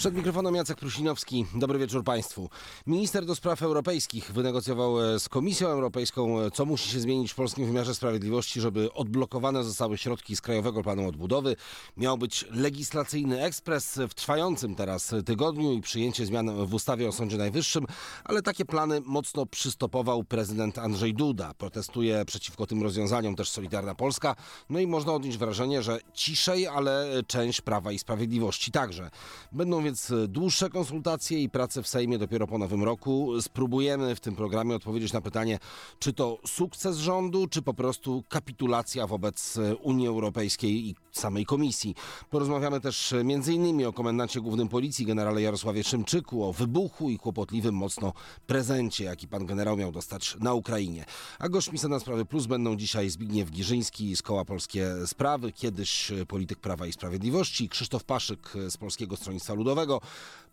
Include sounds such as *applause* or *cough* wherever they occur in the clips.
Przed mikrofonem Jacek Prusinowski. Dobry wieczór Państwu. Minister do spraw europejskich wynegocjował e, z Komisją Europejską, e, co musi się zmienić w polskim wymiarze sprawiedliwości, żeby odblokowane zostały środki z Krajowego Planu Odbudowy. Miał być legislacyjny ekspres w trwającym teraz tygodniu i przyjęcie zmian w ustawie o Sądzie Najwyższym, ale takie plany mocno przystopował prezydent Andrzej Duda. Protestuje przeciwko tym rozwiązaniom też Solidarna Polska. No i można odnieść wrażenie, że ciszej, ale część Prawa i Sprawiedliwości także. Będą więc więc dłuższe konsultacje i prace w Sejmie dopiero po nowym roku. Spróbujemy w tym programie odpowiedzieć na pytanie, czy to sukces rządu, czy po prostu kapitulacja wobec Unii Europejskiej i samej komisji. Porozmawiamy też m.in. o komendancie głównym policji generale Jarosławie Szymczyku, o wybuchu i kłopotliwym mocno prezencie, jaki pan generał miał dostać na Ukrainie. A gośćmi na Sprawy Plus będą dzisiaj Zbigniew Giżyński z Koła Polskie Sprawy, kiedyś polityk Prawa i Sprawiedliwości, Krzysztof Paszyk z Polskiego Stronnictwa Ludowego,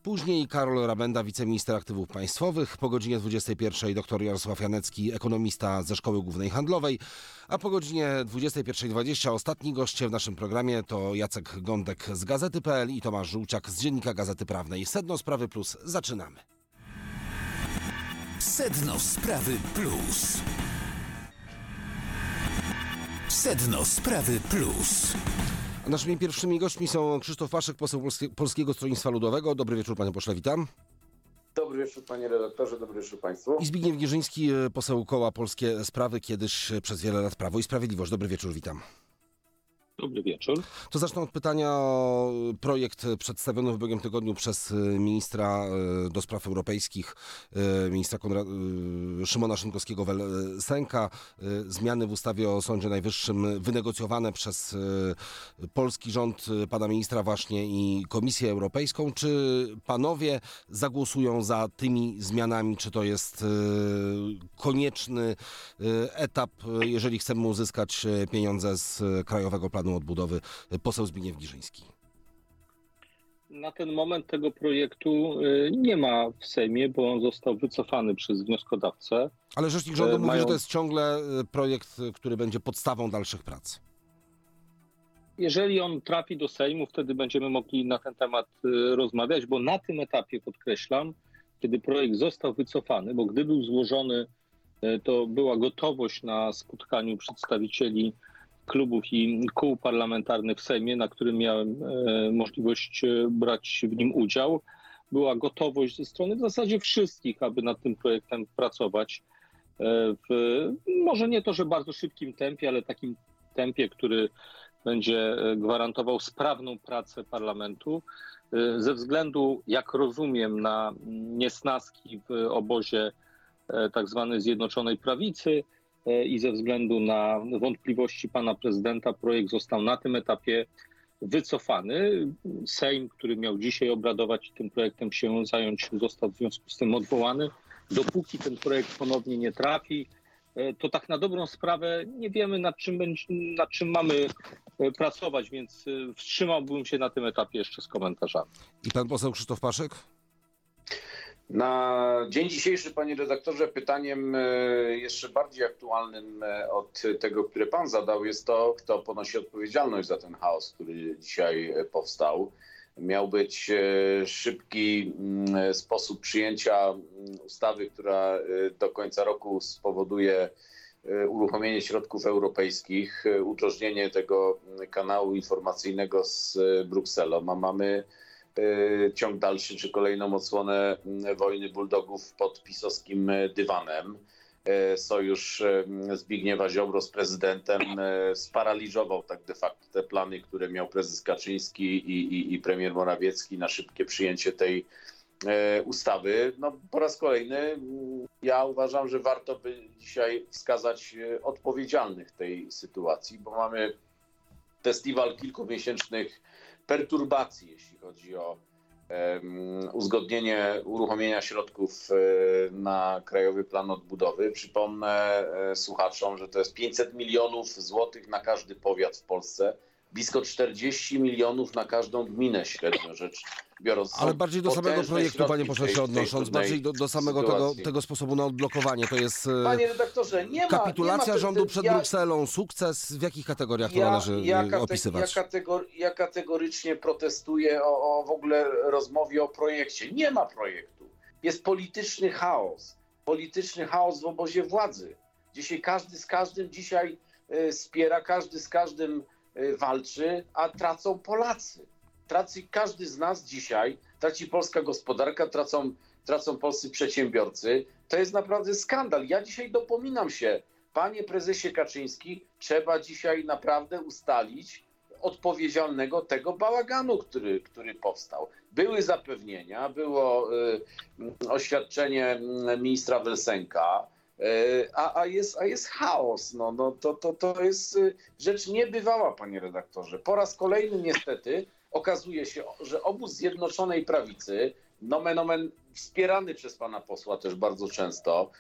Później Karol Rabenda, wiceminister aktywów państwowych. Po godzinie 21 dr Jarosław Janecki, ekonomista ze Szkoły Głównej Handlowej. A po godzinie 21.20 ostatni goście w naszym programie to Jacek Gądek z Gazety.pl i Tomasz Żółciak z Dziennika Gazety Prawnej. Sedno Sprawy Plus. Zaczynamy. Sedno Sprawy Plus. Sedno Sprawy Plus. Naszymi pierwszymi gośćmi są Krzysztof Paszek, poseł Polskiego Stronnictwa Ludowego. Dobry wieczór, panie pośle, witam. Dobry wieczór, panie redaktorze, dobry wieczór państwu. I Zbigniew Gierzyński, poseł Koła Polskie Sprawy, kiedyś przez wiele lat Prawo i Sprawiedliwość. Dobry wieczór, witam. Dobry wieczór. To zacznę od pytania o projekt przedstawiony w ubiegłym tygodniu przez ministra e, do spraw europejskich, e, ministra Konrad, e, Szymona Szynkowskiego-Welsenka. Zmiany w ustawie o Sądzie Najwyższym wynegocjowane przez polski rząd, pana ministra właśnie i Komisję Europejską. Czy panowie zagłosują za tymi zmianami? Czy to jest konieczny etap, jeżeli chcemy uzyskać pieniądze z Krajowego Planu planu odbudowy poseł Zbigniew Giżyński? Na ten moment tego projektu y, nie ma w Sejmie, bo on został wycofany przez wnioskodawcę. Ale rzecznik rządu Mają... mówi, że to jest ciągle y, projekt, który będzie podstawą dalszych prac. Jeżeli on trafi do Sejmu, wtedy będziemy mogli na ten temat y, rozmawiać, bo na tym etapie podkreślam, kiedy projekt został wycofany, bo gdy był złożony, to była gotowość na spotkaniu przedstawicieli klubów i kół parlamentarnych w Sejmie, na którym miałem e, możliwość e, brać w nim udział, była gotowość ze strony w zasadzie wszystkich, aby nad tym projektem pracować. E, w, może nie to, że bardzo szybkim tempie, ale takim tempie, który będzie gwarantował sprawną pracę parlamentu. Ze względu, jak rozumiem, na niesnaski w obozie tak zwanej Zjednoczonej Prawicy, i ze względu na wątpliwości pana prezydenta projekt został na tym etapie wycofany. Sejm, który miał dzisiaj obradować tym projektem się zająć, został w związku z tym odwołany. Dopóki ten projekt ponownie nie trafi, e, to tak na dobrą sprawę nie wiemy, nad czym, nad czym mamy e, pracować, więc wstrzymałbym się na tym etapie jeszcze z komentarzami. I pan poseł Krzysztof Paszek? Na dzień dzisiejszy, panie redaktorze, pytaniem e, jeszcze bardziej aktualnym e, od tego, które pan zadał, jest to, kto ponosi odpowiedzialność za ten chaos, który dzisiaj e, powstał. Miał być szybki mm, sposób przyjęcia mm, ustawy, która do końca roku spowoduje uruchomienie środków europejskich, udrożnienie tego mm, kanału informacyjnego z Brukselą, a mamy ciąg dalszy, czy kolejną odsłonę mm, wojny bulldogów pod pisowskim y, dywanem. Y, sojusz Zbigniewa Ziobro z prezydentem sparaliżował tak de facto te plany, które miał prezes Kaczyński i, i, i premier Morawiecki na szybkie przyjęcie tej ustawy. No, po raz kolejny mm, ja uważam, że warto by dzisiaj wskazać odpowiedzialnych tej sytuacji, bo mamy festiwal kilkumiesięcznych perturbacji, jeśli chodzi o em, uzgodnienie uruchomienia środków e, na Krajowy Plan Odbudowy. Przypomnę e, słuchaczom, że to jest 500 milionów złotych na każdy powiat w Polsce, blisko 40 milionów na każdą gminę średnio rzecz biorąc. Ale bardziej do samego projektu, panie pośle, się odnosząc, bardziej do, do samego tego, sytuacji. tego sposobu na odblokowanie. To jest e, Panie redaktorze, nie ma... kapitulacja nie ma, rządu przed ja, Brukselą, sukces, w jakich kategoriach to ja, należy ja, e, kate- opisywać? Ja, kategor, ja kategorycznie protestuję o, o w ogóle rozmowie o projekcie. Nie ma projektu. Jest polityczny chaos. Polityczny chaos w obozie władzy. Dzisiaj każdy z każdym dzisiaj e, wspiera, każdy z każdym walczy, a tracą Polacy. Traci każdy z nas dzisiaj, traci polska gospodarka, tracą, tracą polscy przedsiębiorcy. To jest naprawdę skandal. Ja dzisiaj dopominam się, panie prezesie Kaczyński, trzeba dzisiaj naprawdę ustalić odpowiedzialnego tego bałaganu, który, który powstał. Były zapewnienia, było y, oświadczenie mm, ministra Welsenka, y, a, a, jest, a jest chaos. No, no, to, to, to jest y, rzecz niebywała, panie redaktorze. Po raz kolejny niestety okazuje się, że obóz Zjednoczonej Prawicy, nomen omen wspierany przez pana posła też bardzo często,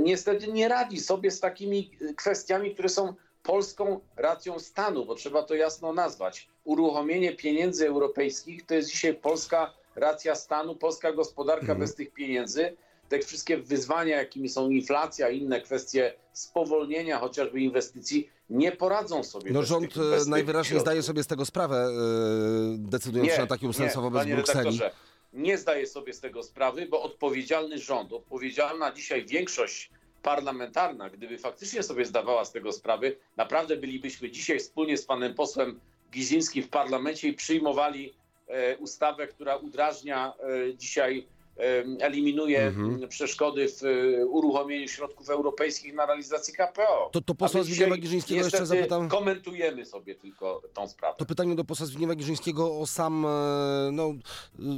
niestety nie radzi sobie z takimi kwestiami, które są polską racją stanu, bo trzeba to jasno nazwać. Uruchomienie pieniędzy europejskich to jest dzisiaj polska racja stanu, polska gospodarka Mhm. bez tych pieniędzy. Te wszystkie wyzwania, jakimi są inflacja, inne kwestie spowolnienia chociażby inwestycji, nie poradzą sobie. No rząd e, najwyraźniej zdaje sobie z tego sprawę, e, decydując się na takie ustępstwa wobec Brukseli. nie zdaje sobie z tego sprawy, bo odpowiedzialny rząd, odpowiedzialna dzisiaj większość parlamentarna, gdyby faktycznie sobie zdawała z tego sprawy, naprawdę bylibyśmy dzisiaj wspólnie z panem posłem Gizińskim w parlamencie i przyjmowali e, ustawę, która udrażnia dzisiaj, eliminuje Mhm. przeszkody w e, uruchomieniu środków europejskich na realizację KPO. To, to posła Zbigniewa Giżyńskiego jeszcze zapytam. Komentujemy sobie tylko tą sprawę. To pytanie do posła Zbigniewa Giżyńskiego o sam e, no,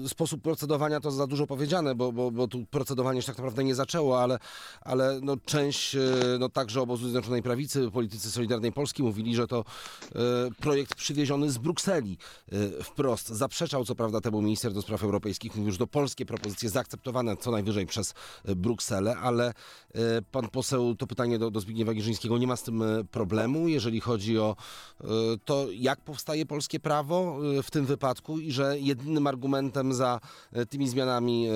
e, sposób procedowania to za dużo powiedziane, bo, bo, bo tu procedowanie się tak naprawdę nie zaczęło, ale, ale no, część no, także obozu Zjednoczonej Prawicy, politycy Solidarnej Polski mówili, że to projekt przywieziony z Brukseli wprost. Zaprzeczał co prawda temu minister do spraw europejskich, mówił, że to polskie propozycje zaakceptowane co najwyżej przez e, Brukselę, ale e, pan poseł, to pytanie do, do Zbigniewa Giżyńskiego, nie ma z tym e, problemu, jeżeli chodzi o to, jak powstaje polskie prawo w tym wypadku i że jedynym argumentem za tymi zmianami,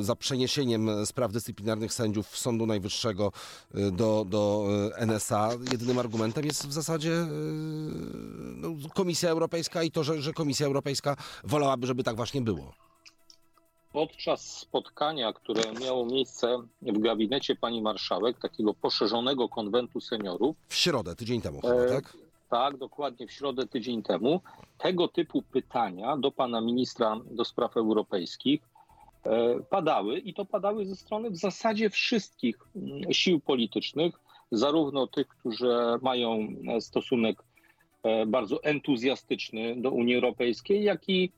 za przeniesieniem spraw dyscyplinarnych sędziów Sądu Najwyższego do, do NSA, jedynym argumentem jest w zasadzie no, Komisja Europejska i to, że, że Komisja Europejska wolałaby, żeby tak właśnie było. Podczas spotkania, które miało miejsce w gabinecie pani marszałek, takiego poszerzonego konwentu seniorów, W środę, tydzień temu chyba, E, tak? tak, dokładnie w środę tydzień temu, tego typu pytania do pana ministra do spraw europejskich e, padały i to padały ze strony w zasadzie wszystkich mm, sił politycznych, zarówno tych, którzy mają e, stosunek bardzo entuzjastyczny do Unii Europejskiej, jak i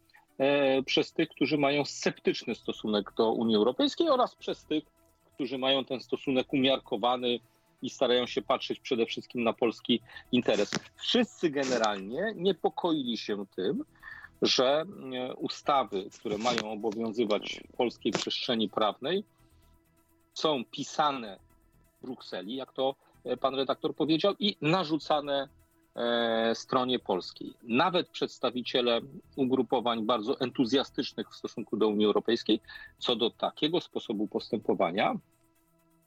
przez tych, którzy mają sceptyczny stosunek do Unii Europejskiej oraz przez tych, którzy mają ten stosunek umiarkowany i starają się patrzeć przede wszystkim na polski interes. Wszyscy generalnie niepokoili się tym, że e, ustawy, które mają obowiązywać w polskiej przestrzeni prawnej, są pisane w Brukseli, jak to e, pan redaktor powiedział, i narzucane e, stronie polskiej. Nawet przedstawiciele ugrupowań bardzo entuzjastycznych w stosunku do Unii Europejskiej, co do takiego sposobu postępowania,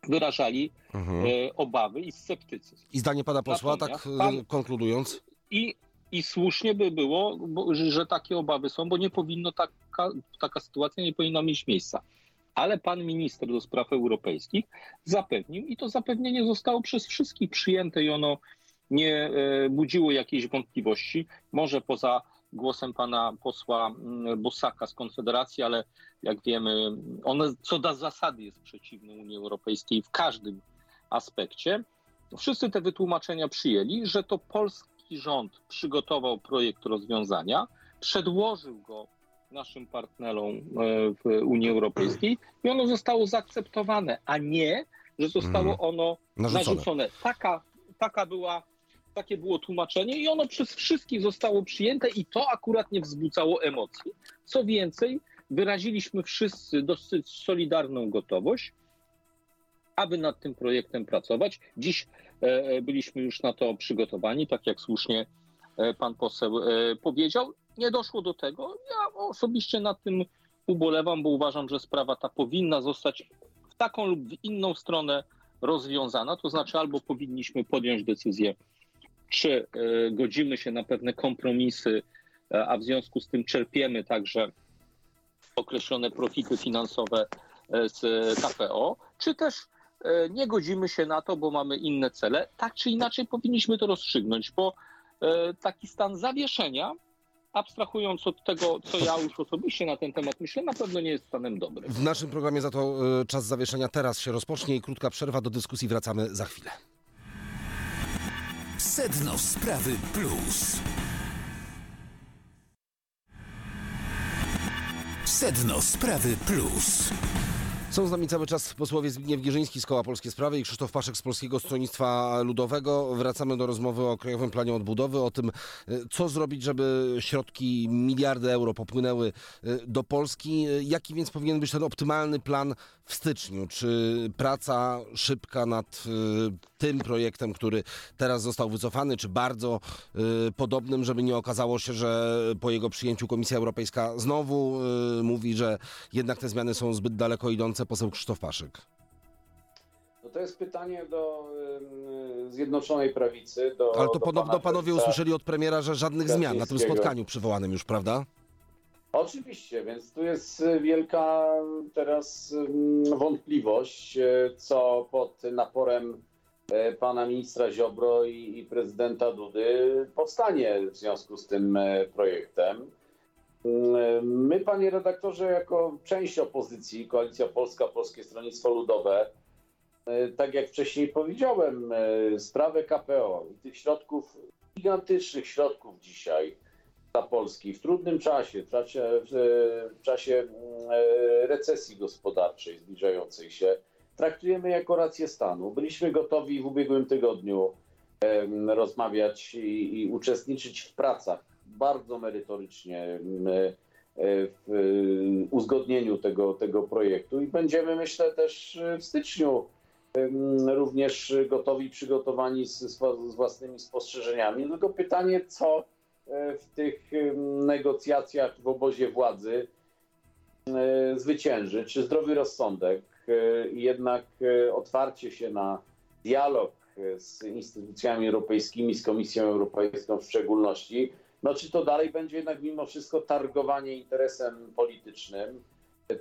wyrażali Mhm. e, obawy i sceptycyzm. I zdanie pana posła, tak Natomiast e, pan- konkludując, I, I słusznie by było, bo, że, że takie obawy są, bo nie powinno taka, taka sytuacja nie powinna mieć miejsca. Ale pan minister do spraw europejskich zapewnił, i to zapewnienie zostało przez wszystkich przyjęte, i ono nie e, budziło jakiejś wątpliwości. Może poza głosem pana posła mm, Bosaka z Konfederacji, ale jak wiemy, on co do zasady jest przeciwny Unii Europejskiej w każdym aspekcie. Wszyscy te wytłumaczenia przyjęli, że to polski rząd przygotował projekt rozwiązania, przedłożył go naszym partnerom e, w Unii Europejskiej i ono zostało zaakceptowane, a nie, że zostało Mhm. ono narzucone. narzucone. Taka, taka była takie było tłumaczenie i ono przez wszystkich zostało przyjęte i to akurat nie wzbudzało emocji. Co więcej, wyraziliśmy wszyscy dosyć solidarną gotowość, aby nad tym projektem pracować. Dziś e, byliśmy już na to przygotowani, tak jak słusznie e, pan poseł e, powiedział. Nie doszło do tego. Ja osobiście nad tym ubolewam, bo uważam, że sprawa ta powinna zostać w taką lub w inną stronę rozwiązana. To znaczy, albo powinniśmy podjąć decyzję, czy godzimy się na pewne kompromisy, a w związku z tym czerpiemy także określone profity finansowe z KPO, czy też E, nie godzimy się na to, bo mamy inne cele. Tak czy inaczej powinniśmy to rozstrzygnąć, bo e, taki stan zawieszenia, abstrahując od tego, co ja już osobiście na ten temat myślę, na pewno nie jest stanem dobrym. W naszym programie za to e, czas zawieszenia teraz się rozpocznie i krótka przerwa do dyskusji. Wracamy za chwilę. Sedno Sprawy Plus. Sedno Sprawy Plus. Są z nami cały czas posłowie Zbigniew Gierzyński z Koła Polskie Sprawy i Krzysztof Paszek z Polskiego Stronnictwa Ludowego. Wracamy do rozmowy o Krajowym Planie Odbudowy, o tym, y, co zrobić, żeby środki, miliardy euro popłynęły y, do Polski. Jaki więc powinien być ten optymalny plan w styczniu? Czy praca szybka nad y, tym projektem, który teraz został wycofany, czy bardzo podobnym, żeby nie okazało się, że po jego przyjęciu Komisja Europejska znowu mówi, że jednak te zmiany są zbyt daleko idące, poseł Krzysztof Paszyk? No to jest pytanie do y, Zjednoczonej Prawicy. Do, Ale to do podobno panowie usłyszeli od premiera, że żadnych zmian na tym spotkaniu przywołanym już, prawda? Oczywiście, więc tu jest wielka teraz wątpliwość, co pod naporem e, pana ministra Ziobro i, i prezydenta Dudy powstanie w związku z tym e, projektem. My, panie redaktorze, jako część opozycji, Koalicja Polska, Polskie Stronnictwo Ludowe, e, tak jak wcześniej powiedziałem, e, sprawę KPO i tych środków, gigantycznych środków dzisiaj dla Polski w trudnym czasie, w czasie, w czasie mm, recesji gospodarczej zbliżającej się, traktujemy jako rację stanu. Byliśmy gotowi w ubiegłym tygodniu rozmawiać i, i uczestniczyć w pracach bardzo merytorycznie mm, e, w uzgodnieniu tego, tego projektu i będziemy, myślę, też w styczniu również gotowi, przygotowani z, z własnymi spostrzeżeniami. Tylko pytanie, co e, w tych negocjacjach w obozie władzy e, zwycięży? Czy zdrowy rozsądek i jednak otwarcie się na dialog z instytucjami europejskimi, z Komisją Europejską w szczególności, no czy to dalej będzie jednak mimo wszystko targowanie interesem politycznym,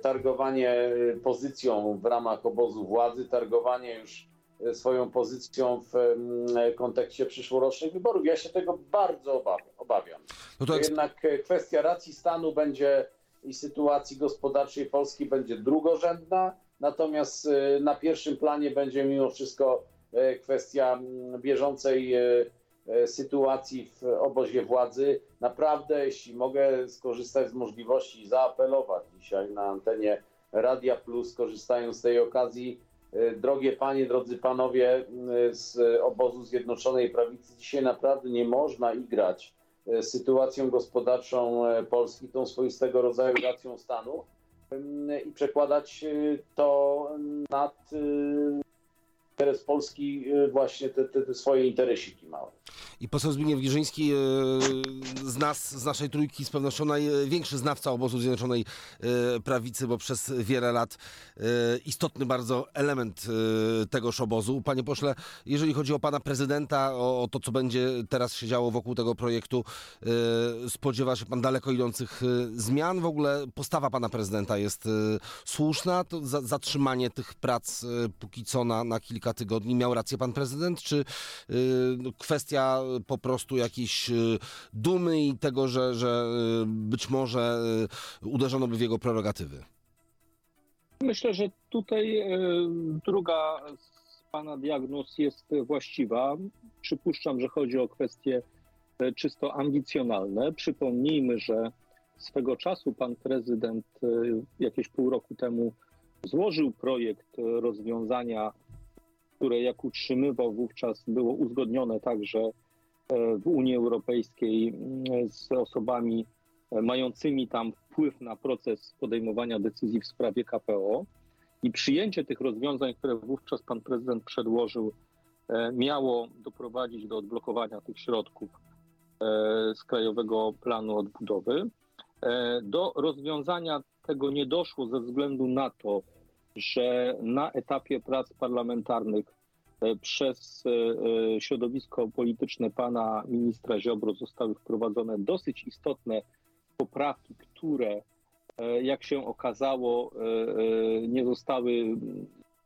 targowanie pozycją w ramach obozu władzy, targowanie już swoją pozycją w kontekście przyszłorocznych wyborów. Ja się tego bardzo obawiam. No to Jednak kwestia racji stanu będzie i sytuacji gospodarczej Polski będzie drugorzędna, natomiast e, na pierwszym planie będzie mimo wszystko e, kwestia bieżącej E, sytuacji w obozie władzy. Naprawdę, jeśli mogę skorzystać z możliwości zaapelować dzisiaj na antenie Radia Plus, korzystając z tej okazji, e, drogie panie, drodzy panowie e, z obozu Zjednoczonej Prawicy, dzisiaj naprawdę nie można igrać sytuacją gospodarczą Polski, tą swoistego rodzaju racją stanu i przekładać to nad interes Polski właśnie te, te, te swoje interesiki małe. I poseł Zbigniew Giżyński e, z nas, z naszej trójki, z pewnością największy znawca obozu Zjednoczonej e, Prawicy, bo przez wiele lat e, istotny bardzo element tegoż obozu. Panie pośle, jeżeli chodzi o pana prezydenta, o to, co będzie teraz się działo wokół tego projektu, spodziewa się pan daleko idących zmian? W ogóle postawa pana prezydenta jest słuszna? To zatrzymanie tych prac póki co na, na kilka tygodni. Miał rację pan prezydent? Czy kwestia po prostu jakiejś y, dumy i tego, że, że y, być może y, uderzono by w jego prerogatywy? Myślę, że tutaj druga z Pana diagnoz jest właściwa. Przypuszczam, że chodzi o kwestie czysto ambicjonalne. Przypomnijmy, że swego czasu pan prezydent jakieś pół roku temu złożył projekt rozwiązania, które jak utrzymywał wówczas było uzgodnione także w Unii Europejskiej z osobami mającymi tam wpływ na proces podejmowania decyzji w sprawie KPO. I przyjęcie tych rozwiązań, które wówczas pan prezydent przedłożył, miało doprowadzić do odblokowania tych środków z Krajowego Planu Odbudowy. Do rozwiązania tego nie doszło ze względu na to, że na etapie prac parlamentarnych e, przez e, e, środowisko polityczne pana ministra Ziobro zostały wprowadzone dosyć istotne poprawki, które, jak się okazało, nie zostały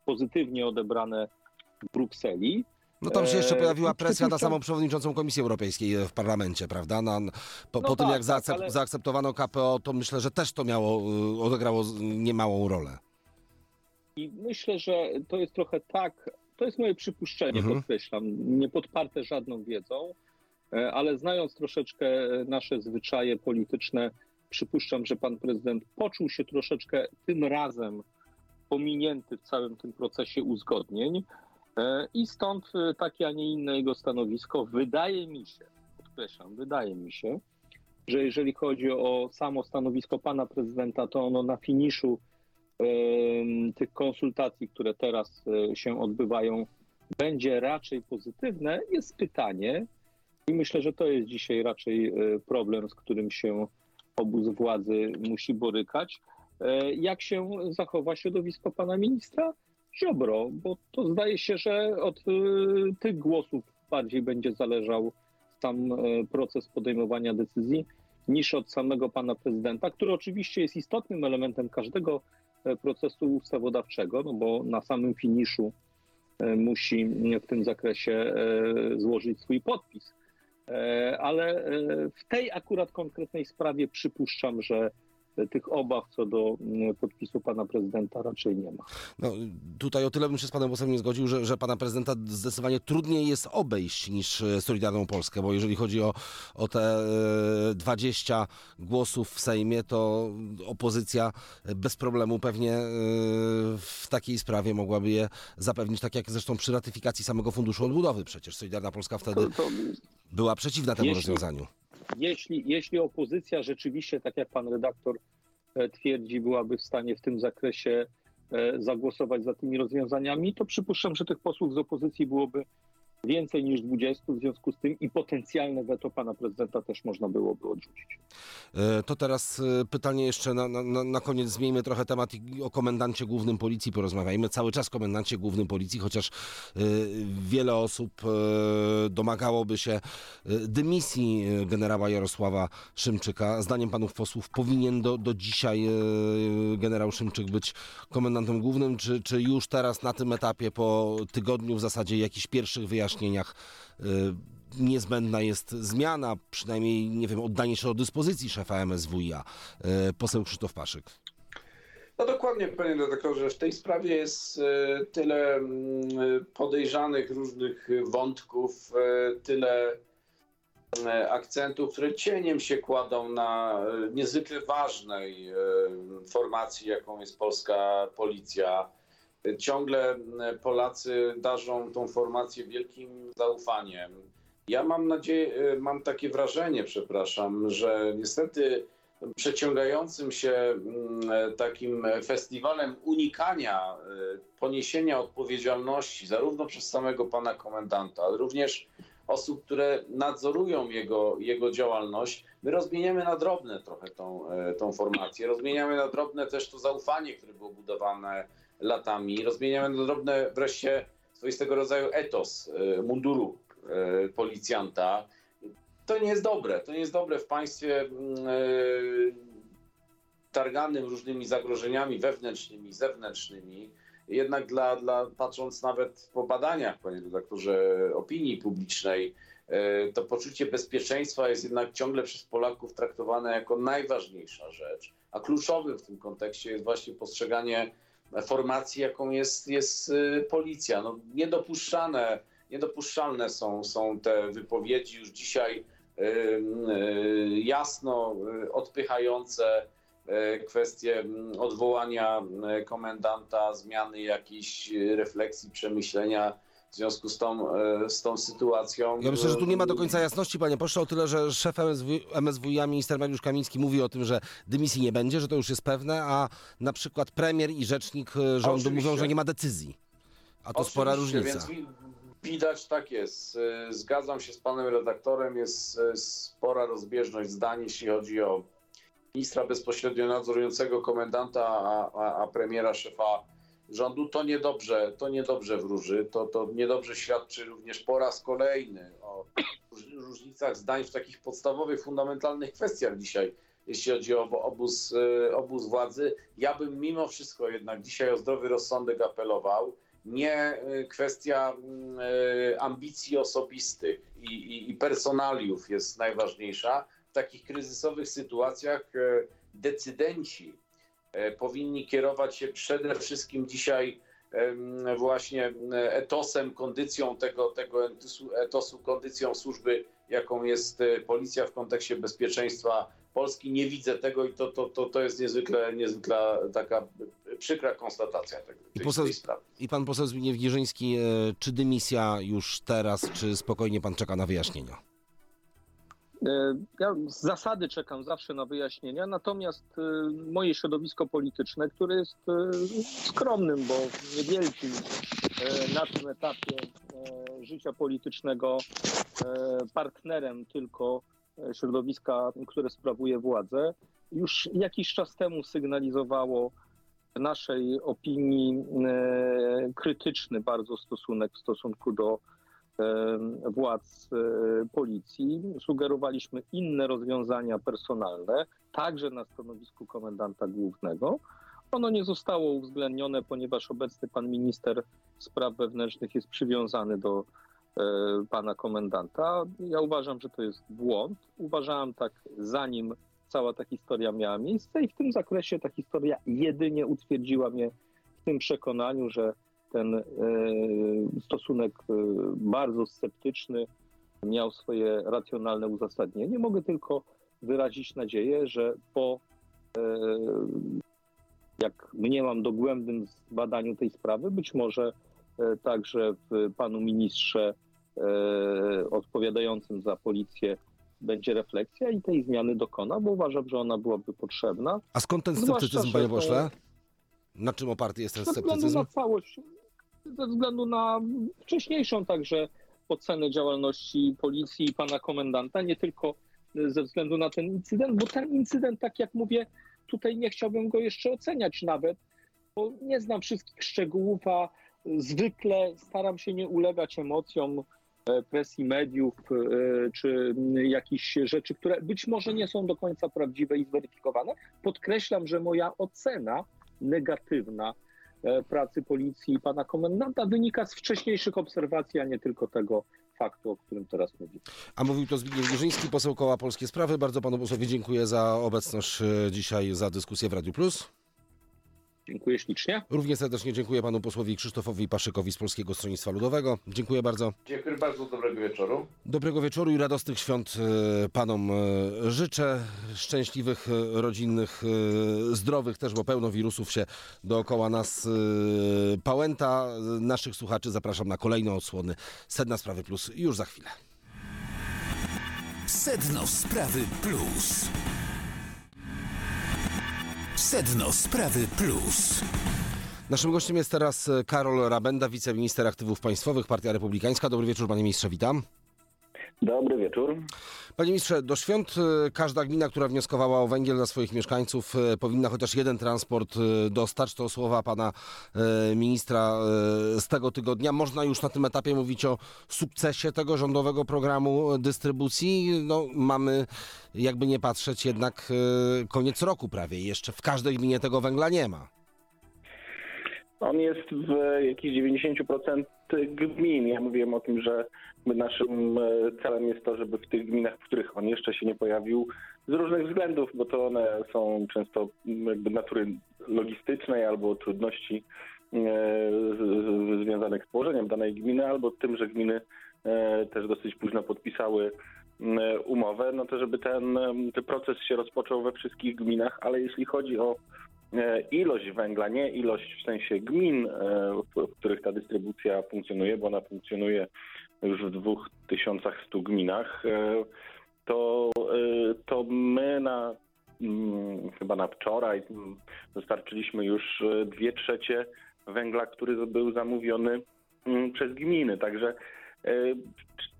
pozytywnie odebrane w Brukseli. No tam się jeszcze pojawiła presja na samą przewodniczącą Komisji Europejskiej w parlamencie, prawda? Na, po, No po tym tak, jak tak, ale- zaakceptowano KPO, to myślę, że też to miało, odegrało niemałą rolę. I myślę, że to jest trochę tak, to jest moje przypuszczenie, Mhm. podkreślam, nie podparte żadną wiedzą, e, ale znając troszeczkę nasze zwyczaje polityczne, przypuszczam, że pan prezydent poczuł się troszeczkę tym razem pominięty w całym tym procesie uzgodnień e, i stąd e, takie, a nie inne jego stanowisko. Wydaje mi się, podkreślam, wydaje mi się, że jeżeli chodzi o samo stanowisko pana prezydenta, to ono na finiszu tych konsultacji, które teraz e, się odbywają, będzie raczej pozytywne, jest pytanie, i myślę, że to jest dzisiaj raczej e, problem, z którym się obóz władzy musi borykać. E, Jak się zachowa środowisko pana ministra Ziobro? Bo to zdaje się, że od tych głosów bardziej będzie zależał sam proces podejmowania decyzji niż od samego pana prezydenta, który oczywiście jest istotnym elementem każdego procesu ustawodawczego, no bo na samym finiszu e, musi w tym zakresie e, złożyć swój podpis. E, Ale e, w tej akurat konkretnej sprawie przypuszczam, że e, tych obaw co do m, podpisu pana prezydenta raczej nie ma. No, tutaj o tyle bym się z panem posłem nie zgodził, że, że pana prezydenta zdecydowanie trudniej jest obejść niż e, Solidarną Polskę, bo jeżeli chodzi o, o te e, 20 głosów w Sejmie, to opozycja bez problemu pewnie e, w takiej sprawie mogłaby je zapewnić, tak jak zresztą przy ratyfikacji samego Funduszu Odbudowy. Przecież Solidarna Polska wtedy To, to, była przeciwna temu Jeśli- rozwiązaniu. jeśli, jeśli opozycja rzeczywiście, tak jak pan redaktor e, twierdzi, byłaby w stanie w tym zakresie e, zagłosować za tymi rozwiązaniami, to przypuszczam, że tych posłów z opozycji byłoby więcej niż 20, w związku z tym i potencjalne weto pana prezydenta też można byłoby odrzucić. E, To teraz e, pytanie jeszcze na, na- na, koniec. Zmieńmy trochę temat i o komendancie głównym policji porozmawiajmy. Cały czas komendancie głównym policji, chociaż e, wiele osób domagałoby się dymisji generała Jarosława Szymczyka. Zdaniem panów posłów powinien do, do dzisiaj generał Szymczyk być komendantem głównym, czy, czy już teraz na tym etapie po tygodniu w zasadzie jakichś pierwszych wyjaśnieniach e, niezbędna jest zmiana, przynajmniej, nie wiem, oddanie się do dyspozycji szefa MSWiA. E, Poseł Krzysztof Paszyk. No dokładnie, panie redaktorze. W tej sprawie jest e, tyle mm, podejrzanych różnych wątków, tyle akcentów, które cieniem się kładą na niezwykle ważnej formacji, jaką jest polska policja. Ciągle e, Polacy darzą tą formację wielkim zaufaniem. Ja mam nadzieję, e, mam takie wrażenie, przepraszam, że niestety przeciągającym się mm, e, takim festiwalem unikania poniesienia odpowiedzialności zarówno przez samego pana komendanta, ale również osób, które nadzorują jego, jego działalność, my rozmieniamy na drobne trochę tą, tą formację. Rozmieniamy na drobne też to zaufanie, które było budowane latami. Rozmieniamy na drobne wreszcie swoistego rodzaju etos e, munduru e, policjanta. To nie jest dobre. To nie jest dobre w państwie mm, e, targanym różnymi zagrożeniami wewnętrznymi, zewnętrznymi. Jednak dla, dla, patrząc nawet po badaniach, panie redaktorze, opinii publicznej, to poczucie bezpieczeństwa jest jednak ciągle przez Polaków traktowane jako najważniejsza rzecz. A kluczowym w tym kontekście jest właśnie postrzeganie formacji, jaką jest, jest e, policja. No, niedopuszczane, niedopuszczalne są, są te wypowiedzi już dzisiaj e, e, jasno odpychające kwestie mm, odwołania komendanta, zmiany jakiejś refleksji, przemyślenia w związku z tą, e, z tą sytuacją. Ja myślę, że tu nie ma do e, końca jasności, panie pośle, o tyle, że szef MSW, MSWiA, minister Mariusz Kamiński mówi o tym, że dymisji nie będzie, że to już jest pewne, a na przykład premier i rzecznik e, rządu Oczywiście. mówią, że nie ma decyzji. A to spora różnica. Więc wi- widać tak jest. Zgadzam się z panem redaktorem, jest spora rozbieżność zdań, jeśli chodzi o ministra bezpośrednio nadzorującego komendanta, a, a, a premiera szefa rządu. To niedobrze, to niedobrze wróży, to, to niedobrze świadczy również po raz kolejny o róż- różnicach zdań w takich podstawowych, fundamentalnych kwestiach dzisiaj, jeśli chodzi o obóz, e, obóz władzy. Ja bym mimo wszystko jednak dzisiaj o zdrowy rozsądek apelował. Nie y, kwestia y, ambicji osobistych i, i, i personaliów jest najważniejsza. W takich kryzysowych sytuacjach decydenci powinni kierować się przede wszystkim dzisiaj właśnie e, etosem, kondycją tego, tego etosu, kondycją służby, jaką jest e, policja w kontekście bezpieczeństwa Polski. Nie widzę tego i to, to, to, to jest niezwykle, niezwykle taka przykra konstatacja tego, I tej, poseł- tej sprawy. I pan poseł Zbigniew Girzyński, e, czy dymisja już teraz, czy spokojnie pan czeka na wyjaśnienia? E, Ja z zasady czekam zawsze na wyjaśnienia, natomiast e, moje środowisko polityczne, które jest e, skromnym, bo niewielkim na tym etapie życia politycznego partnerem tylko środowiska, które sprawuje władzę, już jakiś czas temu sygnalizowało w naszej opinii krytyczny bardzo stosunek w stosunku do władz e, policji. Sugerowaliśmy inne rozwiązania personalne, także na stanowisku komendanta głównego. Ono nie zostało uwzględnione, ponieważ obecny pan minister spraw wewnętrznych jest przywiązany do e, pana komendanta. Ja uważam, że to jest błąd. Uważałem tak zanim cała ta historia miała miejsce i w tym zakresie ta historia jedynie utwierdziła mnie w tym przekonaniu, że ten e, stosunek e, bardzo sceptyczny miał swoje racjonalne uzasadnienie. Mogę tylko wyrazić nadzieję, że po, e, jak mniemam, dogłębnym zbadaniu tej sprawy, być może także w panu ministrze odpowiadającym za policję będzie refleksja i tej zmiany dokona, bo uważam, że ona byłaby potrzebna. A skąd ten sceptycyzm, panie pośle? Na czym oparty jest ten sceptycyzm? na całość, ze względu na wcześniejszą także ocenę działalności policji i pana komendanta, nie tylko ze względu na ten incydent, bo ten incydent, tak jak mówię, tutaj nie chciałbym go jeszcze oceniać nawet, bo nie znam wszystkich szczegółów, a zwykle staram się nie ulegać emocjom e, presji mediów e, czy jakichś rzeczy, które być może nie są do końca prawdziwe i zweryfikowane. Podkreślam, że moja ocena negatywna pracy policji i pana komendanta wynika z wcześniejszych obserwacji, a nie tylko tego faktu, o którym teraz mówię. A mówił to Zbigniew Girzyński, poseł Koła Polskie Sprawy. Bardzo panu posłowi dziękuję za obecność e, dzisiaj, za dyskusję w Radiu Plus. Dziękuję ślicznie. Równie serdecznie dziękuję panu posłowi Krzysztofowi Paszykowi z Polskiego Stronnictwa Ludowego. Dziękuję bardzo. Dziękuję bardzo, dobrego wieczoru. Dobrego wieczoru i radosnych świąt e, panom e, życzę. Szczęśliwych, e, rodzinnych, zdrowych też, bo pełno wirusów się dookoła nas pałęta. Naszych słuchaczy zapraszam na kolejne odsłony Sedna Sprawy Plus już za chwilę. Sedno Sprawy Plus. Sedno Sprawy Plus. Naszym gościem jest teraz Karol Rabenda, wiceminister aktywów państwowych, Partia Republikańska. Dobry wieczór, panie ministrze, witam. Dobry wieczór. Panie ministrze, do świąt e, każda gmina, która wnioskowała o węgiel dla swoich mieszkańców, e, powinna chociaż jeden transport e, dostać. To słowa pana ministra z tego tygodnia. Można już na tym etapie mówić o sukcesie tego rządowego programu dystrybucji. No, mamy, jakby nie patrzeć, jednak koniec roku prawie. Jeszcze w każdej gminie tego węgla nie ma. On jest w jakichś 90% gmin. Ja mówiłem o tym, że naszym e, celem jest to, żeby w tych gminach, w których on jeszcze się nie pojawił, z różnych względów, bo to one są często m, jakby natury logistycznej albo trudności e, związanych z położeniem danej gminy, albo tym, że gminy e, też dosyć późno podpisały m, umowę, no to żeby ten, ten proces się rozpoczął we wszystkich gminach, ale jeśli chodzi o ilość węgla, nie ilość w sensie gmin, w których ta dystrybucja funkcjonuje, bo ona funkcjonuje już w 2100 gminach, e, to, e, to my na mm, chyba na wczoraj mm, dostarczyliśmy już e, dwie trzecie węgla, który był zamówiony mm, przez gminy. Także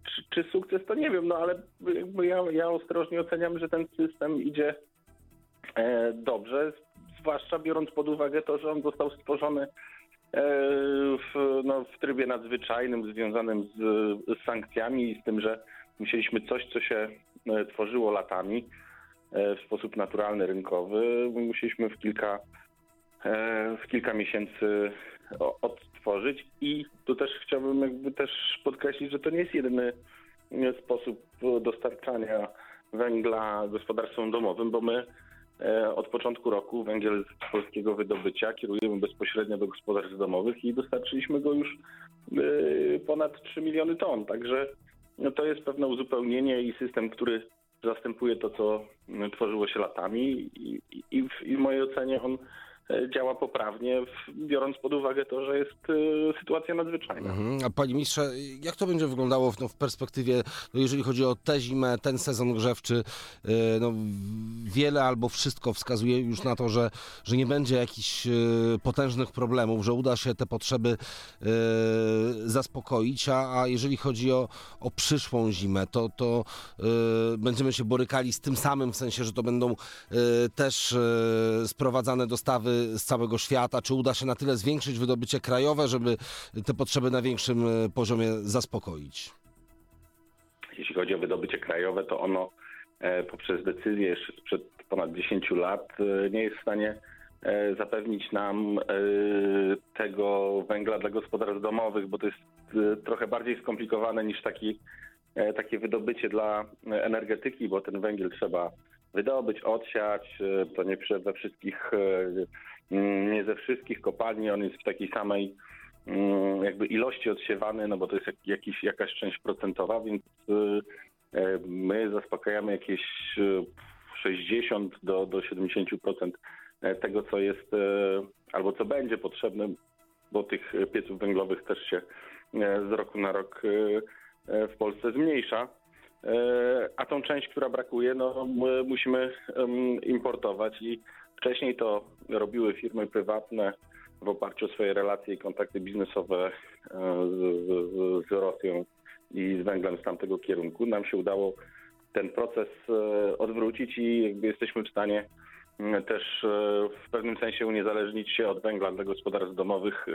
czy, czy sukces to nie wiem, no ale ja, ja ostrożnie oceniam, że ten system idzie dobrze, zwłaszcza biorąc pod uwagę to, że on został stworzony w, no, w trybie nadzwyczajnym związanym z, z sankcjami i z tym, że musieliśmy coś, co się e, tworzyło latami e, w sposób naturalny, rynkowy, musieliśmy w kilka, e, w kilka miesięcy odtworzyć. I tu też chciałbym jakby też podkreślić, że to nie jest jedyny e, sposób dostarczania węgla gospodarstwom domowym, bo my e, od początku roku węgiel z polskiego wydobycia kierujemy bezpośrednio do gospodarstw domowych i dostarczyliśmy go już e, ponad 3 miliony ton. Także no, to jest pewne uzupełnienie i system, który zastępuje to, co tworzyło się latami i, i, w, mojej ocenie on e, działa poprawnie, biorąc pod uwagę to, że jest e, sytuacja nadzwyczajna. Mhm. A panie ministrze, jak to będzie wyglądało w, no, w perspektywie, no, jeżeli chodzi o tę zimę, ten sezon grzewczy, yy, no, wiele albo wszystko wskazuje już na to, że, że nie będzie jakichś potężnych problemów, że uda się te potrzeby zaspokoić, a, a jeżeli chodzi o, o przyszłą zimę, to, to będziemy się borykali z tym samym, w sensie, że to będą też sprowadzane dostawy z całego świata, czy uda się na tyle zwiększyć wydobycie krajowe, żeby te potrzeby na większym e, poziomie zaspokoić. Jeśli chodzi o wydobycie krajowe, to ono e, poprzez decyzję sprzed ponad 10 lat e, nie jest w stanie zapewnić nam tego węgla dla gospodarstw domowych, bo to jest trochę bardziej skomplikowane niż taki, takie wydobycie dla energetyki, bo ten węgiel trzeba wydobyć, odsiać. To nie we wszystkich, nie ze wszystkich kopalni, on jest w takiej samej mm, jakby ilości odsiewany, no bo to jest jak, jakiś, jakaś część procentowa, więc y, e, my zaspokajamy jakieś y, 60 do, do 70% tego, co jest e, albo co będzie potrzebne, bo tych pieców węglowych też się e, z roku na rok e, e, w Polsce zmniejsza. E, A tą część, która brakuje, no my musimy importować i wcześniej to robiły firmy prywatne w oparciu o swoje relacje i kontakty biznesowe e, z, z, z Rosją i z węglem z tamtego kierunku. Nam się udało ten proces e, odwrócić i jakby jesteśmy w stanie m, też e, w pewnym sensie uniezależnić się od węgla dla gospodarstw domowych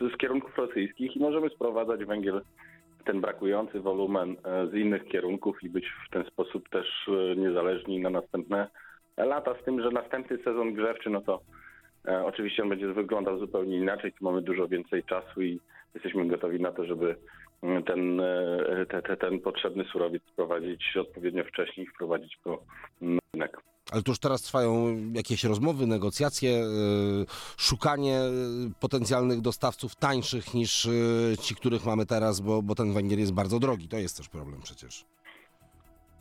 z kierunków rosyjskich i możemy sprowadzać węgiel ten brakujący wolumen e, z innych kierunków i być w ten sposób też e, niezależni na następne lata, z tym, że następny sezon grzewczy, no to e, oczywiście on będzie wyglądał zupełnie inaczej, tu mamy dużo więcej czasu i jesteśmy gotowi na to, żeby mm, ten, te, te, ten potrzebny surowiec sprowadzić odpowiednio wcześniej i wprowadzić go na rynek. Ale to już teraz trwają jakieś rozmowy, negocjacje, e, szukanie e, potencjalnych dostawców tańszych niż e, ci, których mamy teraz, bo, bo ten węgiel jest bardzo drogi. To jest też problem przecież.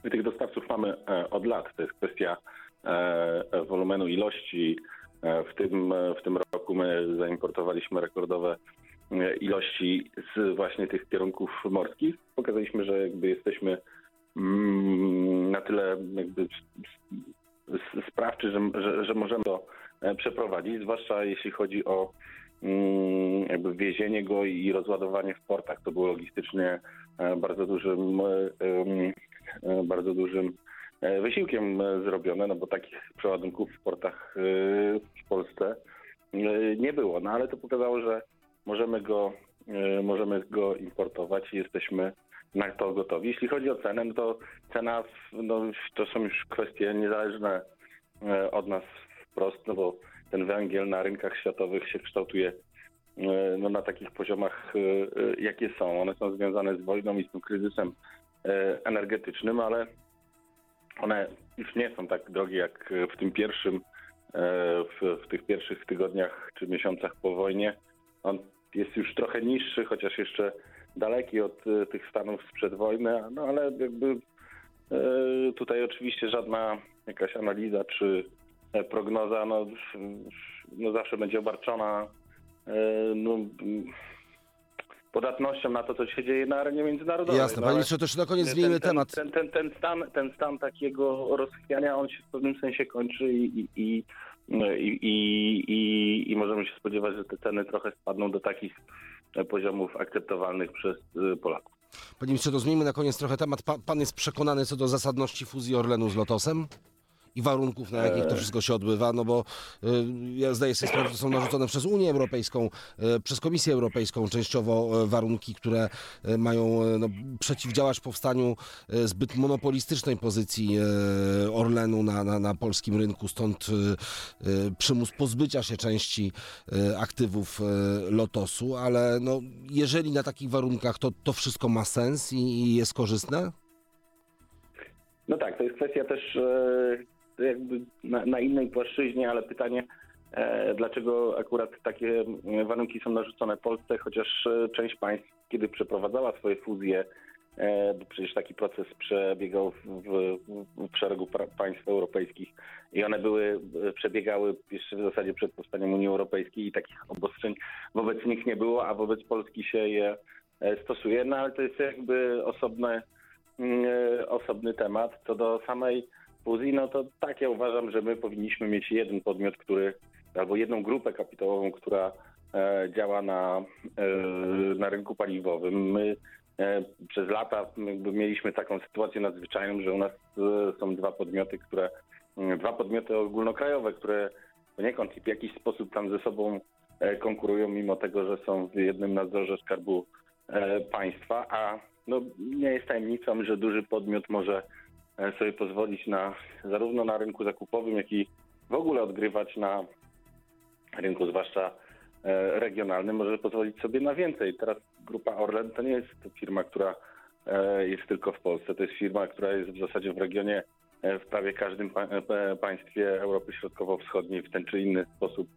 My tych dostawców mamy e, od lat. To jest kwestia e, wolumenu ilości. E, W tym, w tym roku my zaimportowaliśmy rekordowe ilości z właśnie tych kierunków morskich. Pokazaliśmy, że jakby jesteśmy mm, na tyle jakby sprawczy, że, że, że możemy to e, przeprowadzić, zwłaszcza jeśli chodzi o mm, jakby wiezienie go i rozładowanie w portach. To było logistycznie e, bardzo dużym e, bardzo dużym wysiłkiem zrobione, no bo takich przeładunków w portach w Polsce nie było. No ale to pokazało, że możemy go, możemy go importować i jesteśmy na to gotowi. Jeśli chodzi o cenę, no to cena no, to są już kwestie niezależne e, od nas wprost, no bo ten węgiel na rynkach światowych się kształtuje e, no, na takich poziomach, e, jakie są. One są związane z wojną i z tym kryzysem energetycznym, ale one już nie są tak drogie jak w tym pierwszym, w, w tych pierwszych tygodniach czy miesiącach po wojnie. On jest już trochę niższy, chociaż jeszcze daleki od e, tych stanów sprzed wojny, no ale jakby e, tutaj oczywiście żadna jakaś analiza czy e, prognoza no, no zawsze będzie obarczona no, podatnością na to, co się dzieje na arenie międzynarodowej. Jasne, No, panie ministrze, to jeszcze na koniec ten, zmieńmy ten, temat. Ten, ten, ten, stan, ten stan takiego rozchwiania, on się w pewnym sensie kończy i, i, i, i, i, i, i możemy się spodziewać, że te ceny trochę spadną do takich e, poziomów akceptowalnych przez e, Polaków. Panie ministrze, to zmieńmy na koniec trochę temat. Pa, pan jest przekonany co do zasadności fuzji Orlenu z Lotosem? I warunków, na jakich to wszystko się odbywa, no bo y, ja zdaję sobie sprawę, że są narzucone przez Unię Europejską, y, przez Komisję Europejską częściowo y, warunki, które y, mają y, no, przeciwdziałać powstaniu zbyt monopolistycznej pozycji Orlenu na, na, na polskim rynku, stąd przymus pozbycia się części aktywów Lotosu, ale no, jeżeli na takich warunkach to, to wszystko ma sens i, i jest korzystne? No tak, to jest kwestia też e, jakby na, na innej płaszczyźnie, ale pytanie, e, dlaczego akurat takie mm, warunki są narzucone Polsce, chociaż e, część państw, kiedy przeprowadzała swoje fuzje, e, bo przecież taki proces przebiegał w, w, w szeregu państw europejskich i one były, e, przebiegały jeszcze w zasadzie przed powstaniem Unii Europejskiej i takich obostrzeń wobec nich nie było, a wobec Polski się je e, stosuje, no ale to jest jakby osobne mm, e, osobny temat. Co do samej fuzji, no to tak ja uważam, że my powinniśmy mieć jeden podmiot, który, albo jedną grupę kapitałową, która e, działa na, e, na rynku paliwowym. My e, przez lata mieliśmy taką sytuację nadzwyczajną, że u nas e, są dwa podmioty, które, dwa podmioty ogólnokrajowe, które poniekąd w jakiś sposób tam ze sobą e, konkurują, mimo tego, że są w jednym nadzorze Skarbu e, Państwa, a no, nie jest tajemnicą, że duży podmiot może sobie pozwolić na zarówno na rynku zakupowym, jak i w ogóle odgrywać na rynku, zwłaszcza e, regionalnym, może pozwolić sobie na więcej. Teraz grupa Orlen to nie jest firma, która e, jest tylko w Polsce. To jest firma, która jest w zasadzie w regionie e, w prawie każdym pa- e, państwie Europy Środkowo-Wschodniej w ten czy inny sposób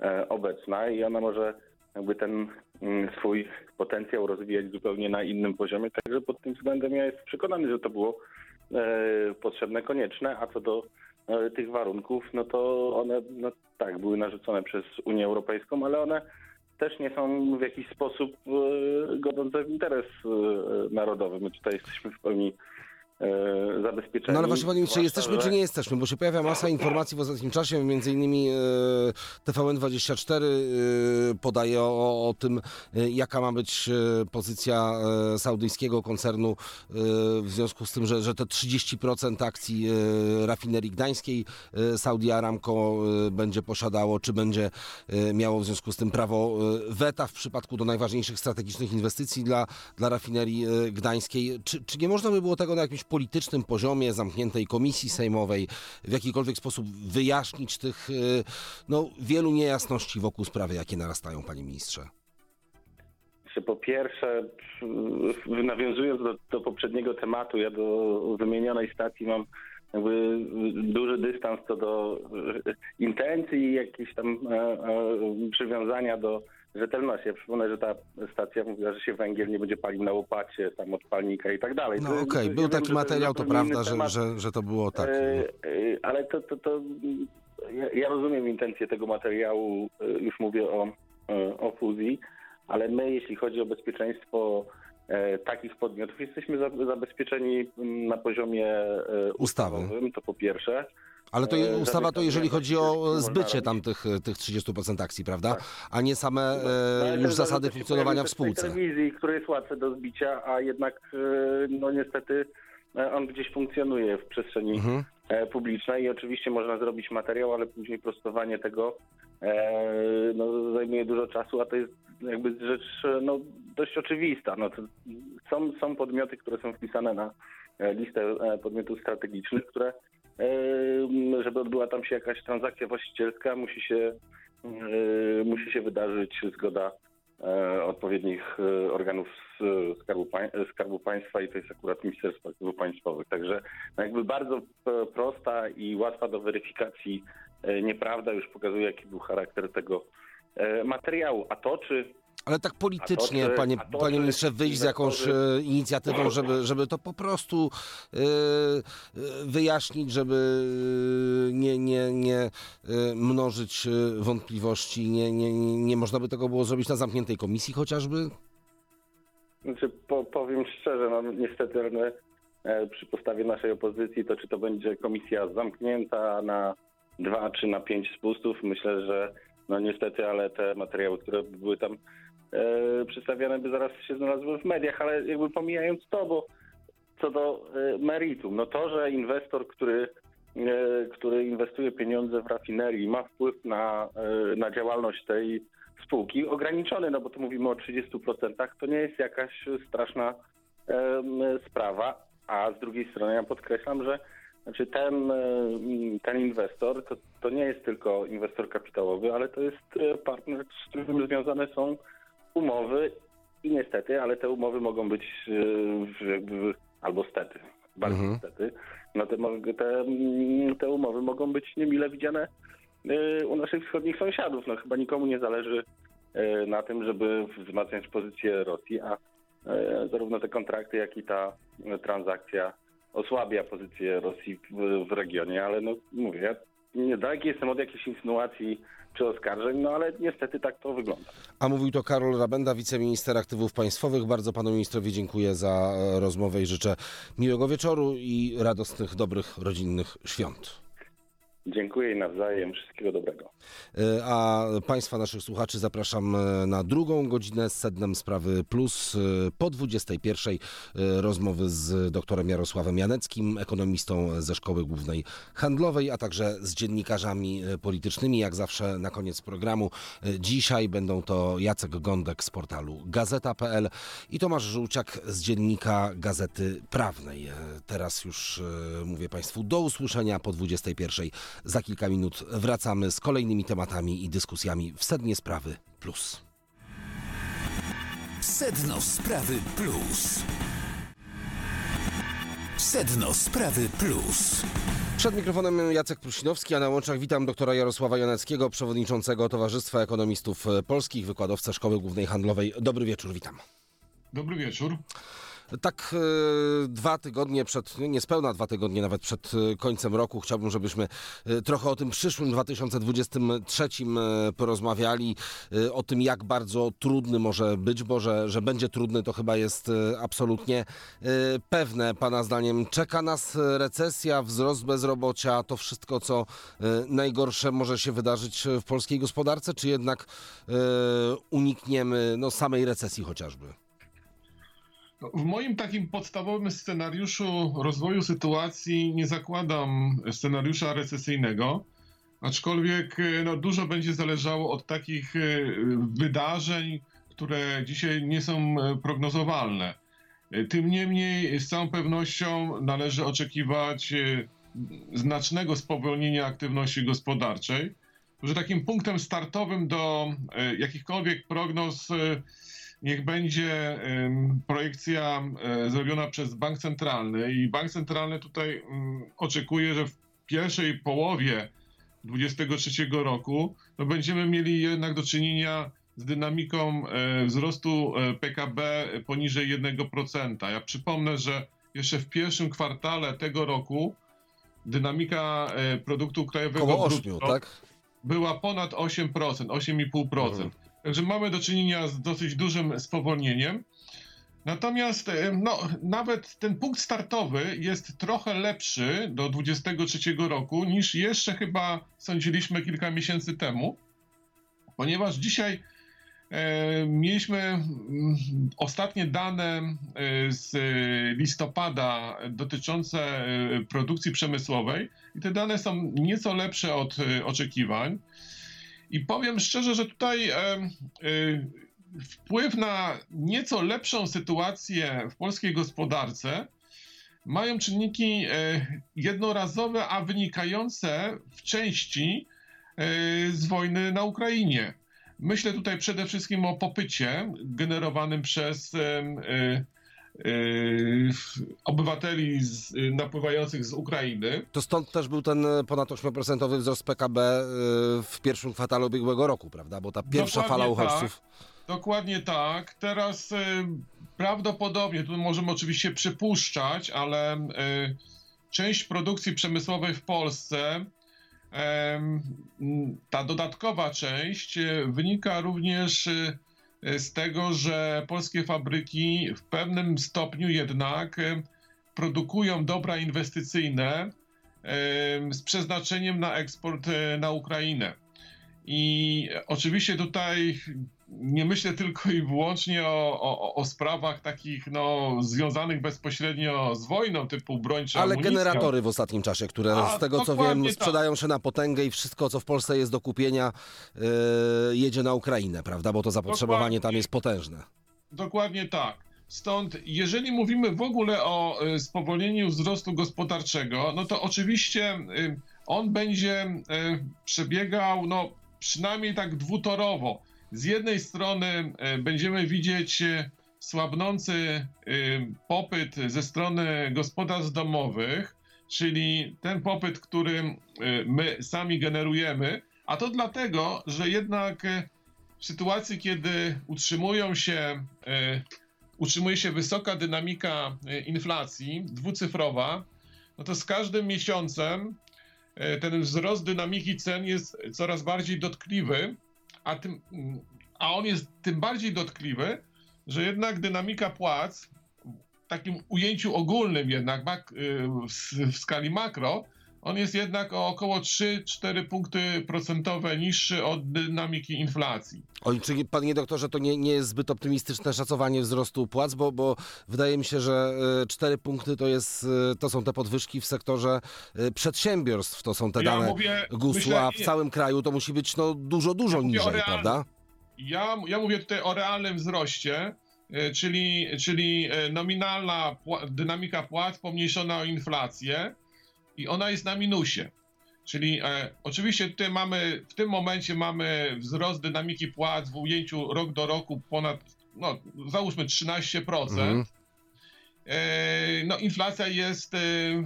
e, obecna i ona może jakby ten mm, swój potencjał rozwijać zupełnie na innym poziomie. Także pod tym względem ja jestem przekonany, że to było e, potrzebne, konieczne, a co do e, tych warunków, no to one no tak, były narzucone przez Unię Europejską, ale one też nie są w jakiś sposób e, godzące w interes e, narodowy. My tutaj jesteśmy w pełni e, zabezpieczeni. No ale właśnie, panie ministrze, jesteśmy że- czy nie jesteśmy? Bo się pojawia masa informacji w ostatnim czasie, między innymi e, TVN24 e, podaje o, o tym, e, jaka ma być e, pozycja e, saudyjskiego koncernu e, w związku z tym, że, że te 30% akcji e, rafinerii gdańskiej e, Saudi Aramco e, będzie posiadało, czy będzie e, miało w związku z tym prawo e, weta w przypadku do najważniejszych strategicznych inwestycji dla, dla rafinerii e, gdańskiej. Czy, czy nie można by było tego na jakimś politycznym poziomie zamkniętej komisji sejmowej w jakikolwiek sposób wyjaśnić tych e, no, wielu niejasności wokół sprawy, jakie narastają, panie ministrze? Po pierwsze, w- nawiązując do, do poprzedniego tematu, ja do wymienionej stacji mam jakby duży dystans co do e, intencji i jakieś tam e, e, przywiązania do rzetelności. Ja przypomnę, że ta stacja mówiła, że się węgiel nie będzie palił na łopacie, tam od palnika i tak dalej. No To- okej, ja był wiem, taki to jest materiał, to inny prawda, że, że, że to było tak. Ale to, to, to ja, ja rozumiem intencję tego materiału, e, już mówię o, o fuzji, ale my, jeśli chodzi o bezpieczeństwo takich podmiotów, jesteśmy za, zabezpieczeni mm, na poziomie ustawowym, to po pierwsze. Ale to e, ustawa to jeżeli chodzi o zbycie tam tych, tych 30% akcji, prawda? Tak. A nie same No, e, ten już zasady funkcjonowania w spółce. telewizji, który jest łatwy do zbicia, a jednak e, no niestety on gdzieś funkcjonuje w przestrzeni Mhm. publicznej i oczywiście można zrobić materiał, ale później prostowanie tego no, zajmuje dużo czasu, a to jest jakby rzecz no, dość oczywista. No, są, są podmioty, które są wpisane na listę podmiotów strategicznych, które żeby odbyła tam się jakaś transakcja właścicielska, musi się, musi się wydarzyć zgoda e, odpowiednich e, organów Skarbu, Skarbu Państwa i to jest akurat Ministerstwo Aktywów Państwowych. Także no jakby bardzo e, prosta i łatwa do weryfikacji nieprawda już pokazuje, jaki był charakter tego materiału. A to, czy Ale tak politycznie, to, czy- panie, to, panie ministrze, wyjść z jakąś e, inicjatywą, żeby, żeby to po prostu e, e, wyjaśnić, żeby nie, nie, nie mnożyć wątpliwości. Nie, nie, nie, nie można by tego było zrobić na zamkniętej komisji chociażby? Znaczy, po, powiem szczerze, no niestety e, przy postawie naszej opozycji, to czy to będzie komisja zamknięta na dwa czy na pięć spustów, myślę, że no niestety, ale te materiały, które były tam przedstawiane, by zaraz się znalazły w mediach, ale jakby pomijając to, bo co do e, meritum, no to, że inwestor, który, e, który inwestuje pieniądze w rafinerii, ma wpływ na, e, na działalność tej spółki, ograniczony, no bo tu mówimy o 30%, to nie jest jakaś straszna sprawa, a z drugiej strony ja podkreślam, że znaczy ten, ten inwestor to, to nie jest tylko inwestor kapitałowy, ale to jest e, partner, z którym związane są umowy i niestety, ale te umowy mogą być e, jakby, albo stety, bardzo Mhm. stety, no te, te, mm, te umowy mogą być niemile widziane e, u naszych wschodnich sąsiadów. No chyba nikomu nie zależy e, na tym, żeby wzmacniać pozycję Rosji, a zarówno te kontrakty, jak i ta transakcja osłabia pozycję Rosji w, w regionie, ale no mówię, ja niedaleki jestem od jakichś insynuacji czy oskarżeń, no ale niestety tak to wygląda. A mówił to Karol Rabenda, wiceminister aktywów państwowych. Bardzo panu ministrowi dziękuję za e, rozmowę i życzę miłego wieczoru i radosnych, dobrych, rodzinnych świąt. Dziękuję i nawzajem. Wszystkiego dobrego. E, A Państwa, naszych słuchaczy zapraszam e, na drugą godzinę z sednem sprawy plus e, po 21 e, rozmowy z doktorem Jarosławem Janeckim, ekonomistą ze Szkoły Głównej Handlowej, a także z dziennikarzami politycznymi, jak zawsze na koniec programu. Dzisiaj będą to Jacek Gądek z portalu Gazeta.pl i Tomasz Żółciak z dziennika Gazety Prawnej. Teraz już mówię Państwu do usłyszenia po 21. Za kilka minut wracamy z kolejnymi tematami i dyskusjami w Sednie Sprawy Plus. Sedno Sprawy Plus. Sedno Sprawy Plus. Przed mikrofonem Jacek Prusinowski, a na łączach witam doktora Jarosława Janeckiego, przewodniczącego Towarzystwa Ekonomistów Polskich, wykładowcę Szkoły Głównej Handlowej. Dobry wieczór, witam. Dobry wieczór. Tak e, dwa tygodnie przed, nie, niespełna dwa tygodnie nawet przed e, końcem roku chciałbym, żebyśmy e, trochę o tym przyszłym 2023 e, porozmawiali, o tym jak bardzo trudny może być, bo że, że będzie trudny to chyba jest absolutnie pewne. Pana zdaniem czeka nas recesja, wzrost bezrobocia, to wszystko co najgorsze może się wydarzyć w polskiej gospodarce, czy jednak unikniemy no, samej recesji chociażby? W moim takim podstawowym scenariuszu rozwoju sytuacji nie zakładam scenariusza recesyjnego, aczkolwiek e, no, dużo będzie zależało od takich e, wydarzeń, które dzisiaj nie są e, prognozowalne. Tym niemniej z całą pewnością należy oczekiwać znacznego spowolnienia aktywności gospodarczej, że takim punktem startowym do jakichkolwiek prognoz niech będzie projekcja e, zrobiona przez Bank Centralny i Bank Centralny tutaj mm, oczekuje, że w pierwszej połowie 2023 roku no będziemy mieli jednak do czynienia z dynamiką e, wzrostu e, PKB poniżej 1%. Ja przypomnę, że jeszcze w pierwszym kwartale tego roku dynamika produktu krajowego Koło 8, brutto tak? była ponad 8%, 8,5%. Mhm. Także mamy do czynienia z dosyć dużym spowolnieniem. Natomiast e, no, nawet ten punkt startowy jest trochę lepszy do 2023 roku niż jeszcze chyba sądziliśmy kilka miesięcy temu, ponieważ dzisiaj e, mieliśmy mm, ostatnie dane e, z listopada dotyczące e, produkcji przemysłowej i te dane są nieco lepsze od oczekiwań. I powiem szczerze, że tutaj e, wpływ na nieco lepszą sytuację w polskiej gospodarce mają czynniki e, jednorazowe, a wynikające w części e, z wojny na Ukrainie. Myślę tutaj przede wszystkim o popycie generowanym przez y, obywateli z, y, napływających z Ukrainy. To stąd też był ten e, ponad 8% wzrost PKB w pierwszym kwartale ubiegłego roku, prawda? Bo ta pierwsza Dokładnie fala uchodźców. Dokładnie tak. Teraz y, prawdopodobnie, tu możemy oczywiście przypuszczać, ale y, część produkcji przemysłowej w Polsce, ta dodatkowa część y, wynika również y, z tego, że polskie fabryki w pewnym stopniu jednak y, produkują dobra inwestycyjne em, z przeznaczeniem na eksport na Ukrainę. I oczywiście tutaj nie myślę tylko i wyłącznie o, o, o sprawach takich no, związanych bezpośrednio z wojną, typu broń czy Ale amunicja. generatory w ostatnim czasie, które A, z tego co wiem tak. sprzedają się na potęgę i wszystko co w Polsce jest do kupienia e, jedzie na Ukrainę, prawda? Bo to zapotrzebowanie tam Dokładnie. jest potężne. Dokładnie tak. Stąd, jeżeli mówimy w ogóle o y, spowolnieniu wzrostu gospodarczego, no to oczywiście y, on będzie y, przebiegał, no przynajmniej tak dwutorowo. Z jednej strony y, będziemy widzieć y, słabnący y, popyt ze strony gospodarstw domowych, czyli ten popyt, który my sami generujemy, a to dlatego, że jednak w sytuacji, kiedy utrzymują się, e, utrzymuje się wysoka dynamika e, inflacji, dwucyfrowa, no to z każdym miesiącem e, ten wzrost dynamiki cen jest coraz bardziej dotkliwy, a, tym, a on jest tym bardziej dotkliwy, że jednak dynamika płac w takim ujęciu ogólnym jednak y, w skali makro, on jest jednak o około 3-4 punkty procentowe niższy od dynamiki inflacji. Oj, czyli panie doktorze, to nie, nie jest zbyt optymistyczne szacowanie wzrostu płac, bo, bo wydaje mi się, że e, 4 punkty to, jest, e, to są te podwyżki w sektorze e, przedsiębiorstw, to są te Ja dane mówię, GUS-u, a w całym kraju to musi być no, dużo, dużo Ja niżej, prawda? Ja, ja mówię tutaj o realnym wzroście, e, czyli, czyli e, nominalna dynamika płac pomniejszona o inflację i ona jest na minusie. Czyli e, oczywiście tutaj mamy, w tym momencie mamy wzrost dynamiki płac w ujęciu rok do roku ponad, no załóżmy 13%. Mhm. E, No, inflacja jest e, e,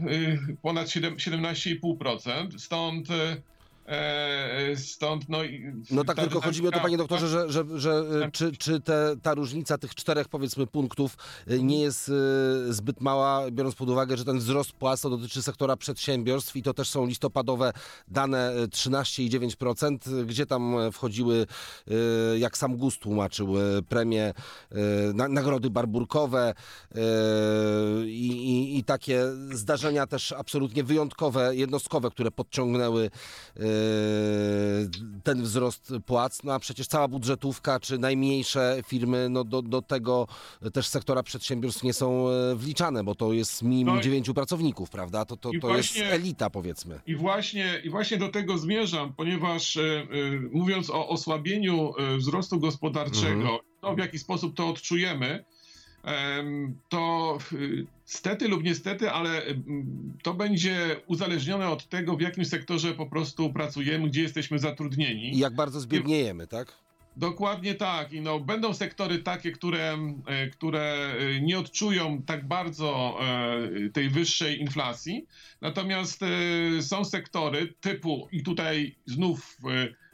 ponad siedem- 17,5%, stąd, e, stąd no, No tak, ta tylko chodzi mi o to, panie doktorze, że, że, że e, czy, czy te, ta różnica tych czterech, powiedzmy, punktów e, nie jest e, zbyt mała, biorąc pod uwagę, że ten wzrost płac dotyczy sektora przedsiębiorstw i to też są listopadowe dane e, 13,9%, gdzie tam e, wchodziły, e, jak sam GUS tłumaczył, e, premie, e, na, nagrody barburkowe e, i, i, i takie zdarzenia też absolutnie wyjątkowe, jednostkowe, które podciągnęły e, ten wzrost płac, no a przecież cała budżetówka czy najmniejsze firmy no do, do tego też sektora przedsiębiorstw nie są e, wliczane, bo to jest minimum No dziewięciu pracowników, prawda? To, to, to właśnie- jest elita powiedzmy. I właśnie, I właśnie do tego zmierzam, ponieważ e, e, mówiąc o osłabieniu wzrostu gospodarczego, Mhm. to w jaki sposób to odczujemy, em, to e, stety lub niestety, ale em, to będzie uzależnione od tego, w jakim sektorze po prostu pracujemy, gdzie jesteśmy zatrudnieni. I jak bardzo zbiedniejemy, tak? Dokładnie tak. I no, będą sektory takie, które, e, które nie odczują tak bardzo tej wyższej inflacji. Natomiast są sektory typu, i tutaj znów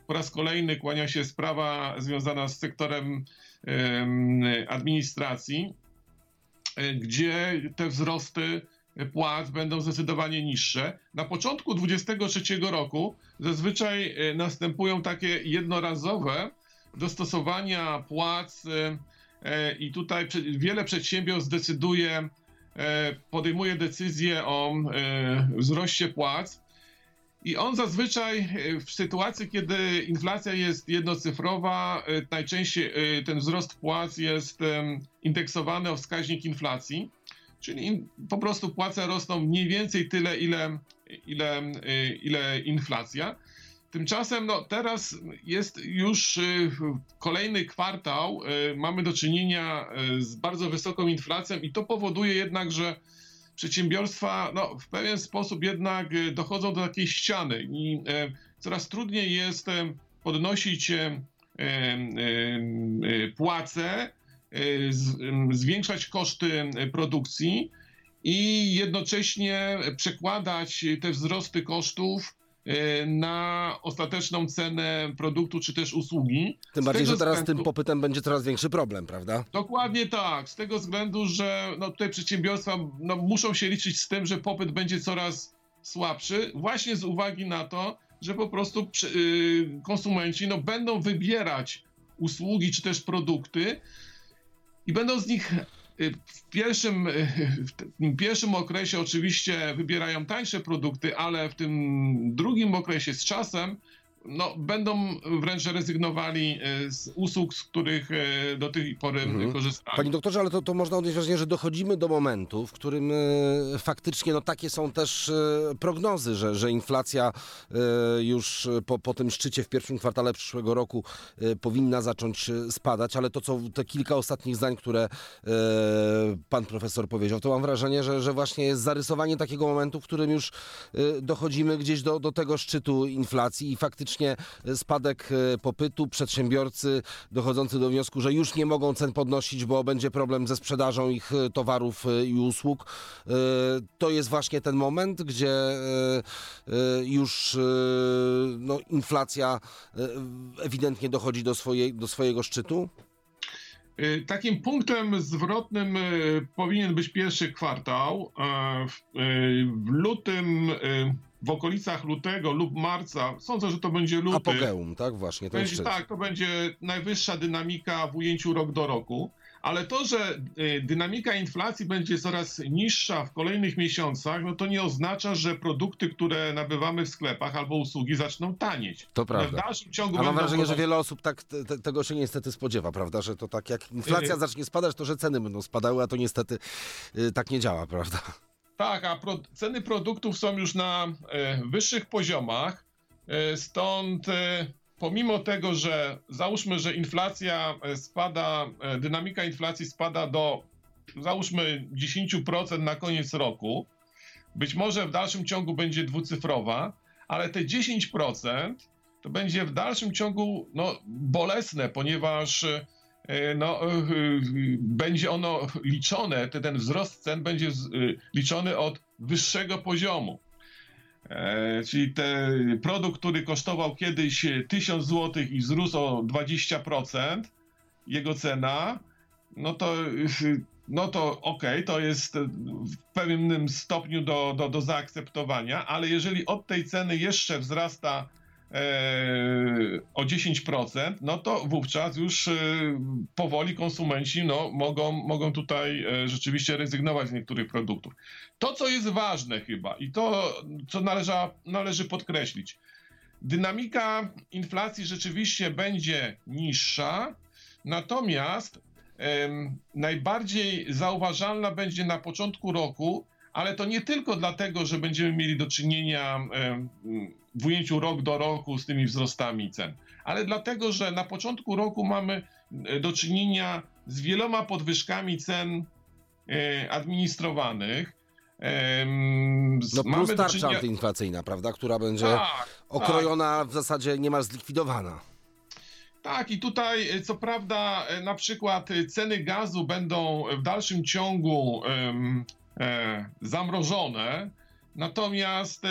po raz kolejny kłania się sprawa związana z sektorem em, administracji, e, gdzie te wzrosty płac będą zdecydowanie niższe. Na początku 2023 roku zazwyczaj e, następują takie jednorazowe dostosowania płac e, i tutaj wiele przedsiębiorstw decyduje, e, podejmuje decyzję o wzroście płac. I on zazwyczaj e, w sytuacji, kiedy inflacja jest jednocyfrowa, e, najczęściej e, ten wzrost płac jest indeksowany o wskaźnik inflacji, czyli po prostu płace rosną mniej więcej tyle, ile, ile, ile inflacja. Tymczasem no, teraz jest już kolejny kwartał, mamy do czynienia z bardzo wysoką inflacją i to powoduje jednak, że przedsiębiorstwa no, w pewien sposób jednak y, dochodzą do takiej ściany i y, coraz trudniej jest y, podnosić y, y, y, płace zwiększać koszty produkcji i jednocześnie przekładać te wzrosty kosztów E, na ostateczną cenę produktu czy też usługi. Tym bardziej, że teraz z względu- tym popytem będzie coraz większy problem, prawda? Dokładnie tak, z tego względu, że no, tutaj przedsiębiorstwa no, muszą się liczyć z tym, że popyt będzie coraz słabszy, właśnie z uwagi na to, że po prostu przy- y, konsumenci no, będą wybierać usługi czy też produkty i będą z nich y, w pierwszym, y, w pierwszym okresie oczywiście wybierają tańsze produkty, ale w tym drugim okresie z czasem no, będą wręcz rezygnowali y, z usług, z których y, do tej pory Mhm. korzystali. Panie doktorze, ale to, to można odnieść wrażenie, że dochodzimy do momentu, w którym e, faktycznie no, takie są też e, prognozy, że, że inflacja e, już po, po tym szczycie w pierwszym kwartale przyszłego roku e, powinna zacząć e, spadać, ale to co te kilka ostatnich zdań, które e, pan profesor powiedział, to mam wrażenie, że, że właśnie jest zarysowanie takiego momentu, w którym już e, dochodzimy gdzieś do, do tego szczytu inflacji i faktycznie spadek e, popytu, przedsiębiorcy dochodzący do wniosku, że już nie mogą cen podnosić, bo będzie problem ze sprzedażą ich e, towarów e, i usług. To jest właśnie ten moment, gdzie już no, inflacja ewidentnie dochodzi do, swojej, do swojego szczytu. Takim punktem zwrotnym powinien być pierwszy kwartał. W, lutym, w okolicach lutego lub marca, sądzę, że to będzie luty. Apogeum, tak właśnie, ten Będzie, szczyt. tak, to będzie najwyższa dynamika w ujęciu rok do roku. Ale to, że y, dynamika inflacji będzie coraz niższa w kolejnych miesiącach, no to nie oznacza, że produkty, które nabywamy w sklepach albo usługi zaczną tanieć. To One W prawda. dalszym ciągu A mam wrażenie, że ponosić- wiele osób tak te, te, tego się niestety spodziewa, prawda? Że to tak jak inflacja Y- zacznie spadać, to że ceny będą spadały, a to niestety y, tak nie działa, prawda? Tak, a pro, ceny produktów są już na e, wyższych poziomach, e, stąd e, pomimo tego, że załóżmy, że inflacja e, spada, e, dynamika inflacji spada do załóżmy 10% na koniec roku, być może w dalszym ciągu będzie dwucyfrowa, ale te 10% to będzie w dalszym ciągu no, bolesne, ponieważ e, no, e, e, będzie ono liczone, te- ten wzrost cen będzie e, liczony od wyższego poziomu. E, czyli ten produkt, który kosztował kiedyś e, 1000 zł i wzrósł o 20%, jego cena, no to, e, no to okej, to jest e, w pewnym stopniu do, do, do zaakceptowania, ale jeżeli od tej ceny jeszcze wzrasta e, o 10%, no to wówczas już e, powoli konsumenci no, mogą, mogą tutaj e, rzeczywiście rezygnować z niektórych produktów. To, co jest ważne chyba i to, co należa, należy podkreślić, dynamika inflacji rzeczywiście będzie niższa, natomiast najbardziej zauważalna będzie na początku roku, ale to nie tylko dlatego, że będziemy mieli do czynienia em, w ujęciu rok do roku z tymi wzrostami cen, ale dlatego, że na początku roku mamy e, do czynienia z wieloma podwyżkami cen e, administrowanych. No plus tarcza czynienia- antyinflacyjna, prawda? Która będzie Tak, okrojona w zasadzie niemal zlikwidowana. Tak, i tutaj e, co prawda na przykład ceny gazu będą w dalszym ciągu em, e, zamrożone, natomiast e,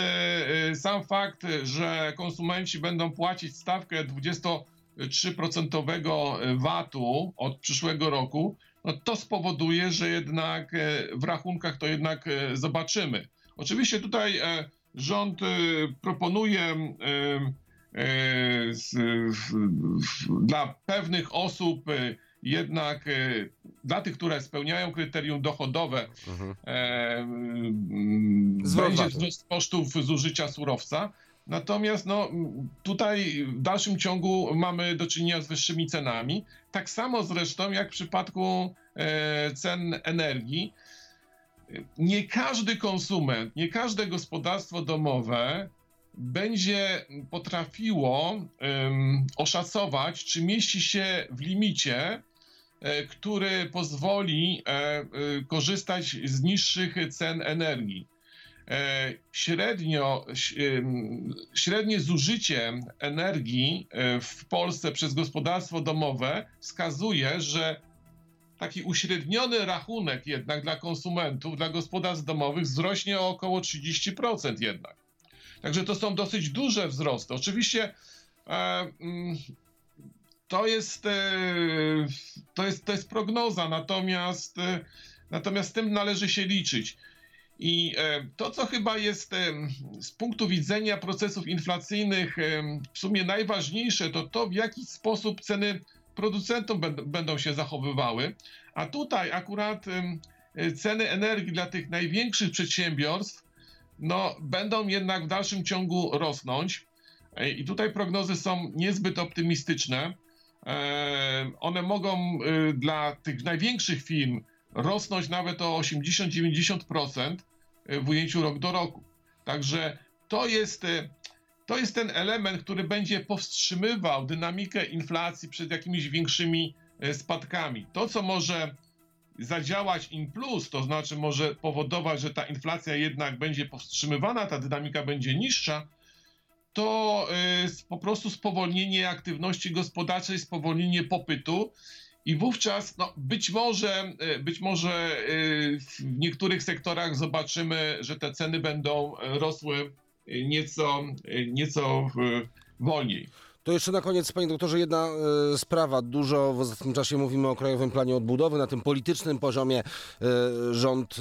e, sam fakt, że konsumenci będą płacić stawkę 23% VAT-u od przyszłego roku, no to spowoduje, że jednak e, w rachunkach to jednak e, zobaczymy. Oczywiście tutaj e, rząd e, proponuje e, dla pewnych osób e, jednak e, dla tych, które spełniają kryterium dochodowe, Mhm. e, będzie wzrost kosztów zużycia surowca. Natomiast no, tutaj w dalszym ciągu mamy do czynienia z wyższymi cenami. Tak samo zresztą jak w przypadku e, cen energii. Nie każdy konsument, nie każde gospodarstwo domowe będzie potrafiło oszacować, czy mieści się w limicie, który pozwoli e, e, korzystać z niższych cen energii. E, Średnio, średnie zużycie energii e, w Polsce przez gospodarstwo domowe wskazuje, że taki uśredniony rachunek jednak dla konsumentów, dla gospodarstw domowych wzrośnie o około 30% jednak. Także to są dosyć duże wzrosty. Oczywiście e, to jest, e, to jest, to jest prognoza, natomiast, e, natomiast tym należy się liczyć. I e, to, co chyba jest z punktu widzenia procesów inflacyjnych w sumie najważniejsze, to to, w jaki sposób ceny producentom będą się zachowywały. A tutaj akurat ceny energii dla tych największych przedsiębiorstw no, będą jednak w dalszym ciągu rosnąć. I tutaj prognozy są niezbyt optymistyczne. One mogą y, dla tych największych firm rosnąć nawet o 80-90% w ujęciu rok do roku. Także to jest, y, to jest ten element, który będzie powstrzymywał dynamikę inflacji przed jakimiś większymi y, spadkami. To, co może zadziałać in plus, to znaczy może powodować, że ta inflacja jednak będzie powstrzymywana, ta dynamika będzie niższa, to y, po prostu spowolnienie aktywności gospodarczej, spowolnienie popytu. I wówczas no, być może, y, być może y, w niektórych sektorach zobaczymy, że te ceny będą rosły nieco, nieco wolniej. To jeszcze na koniec, panie doktorze, jedna e, sprawa. Dużo w ostatnim czasie mówimy o Krajowym Planie Odbudowy. Na tym politycznym poziomie e, rząd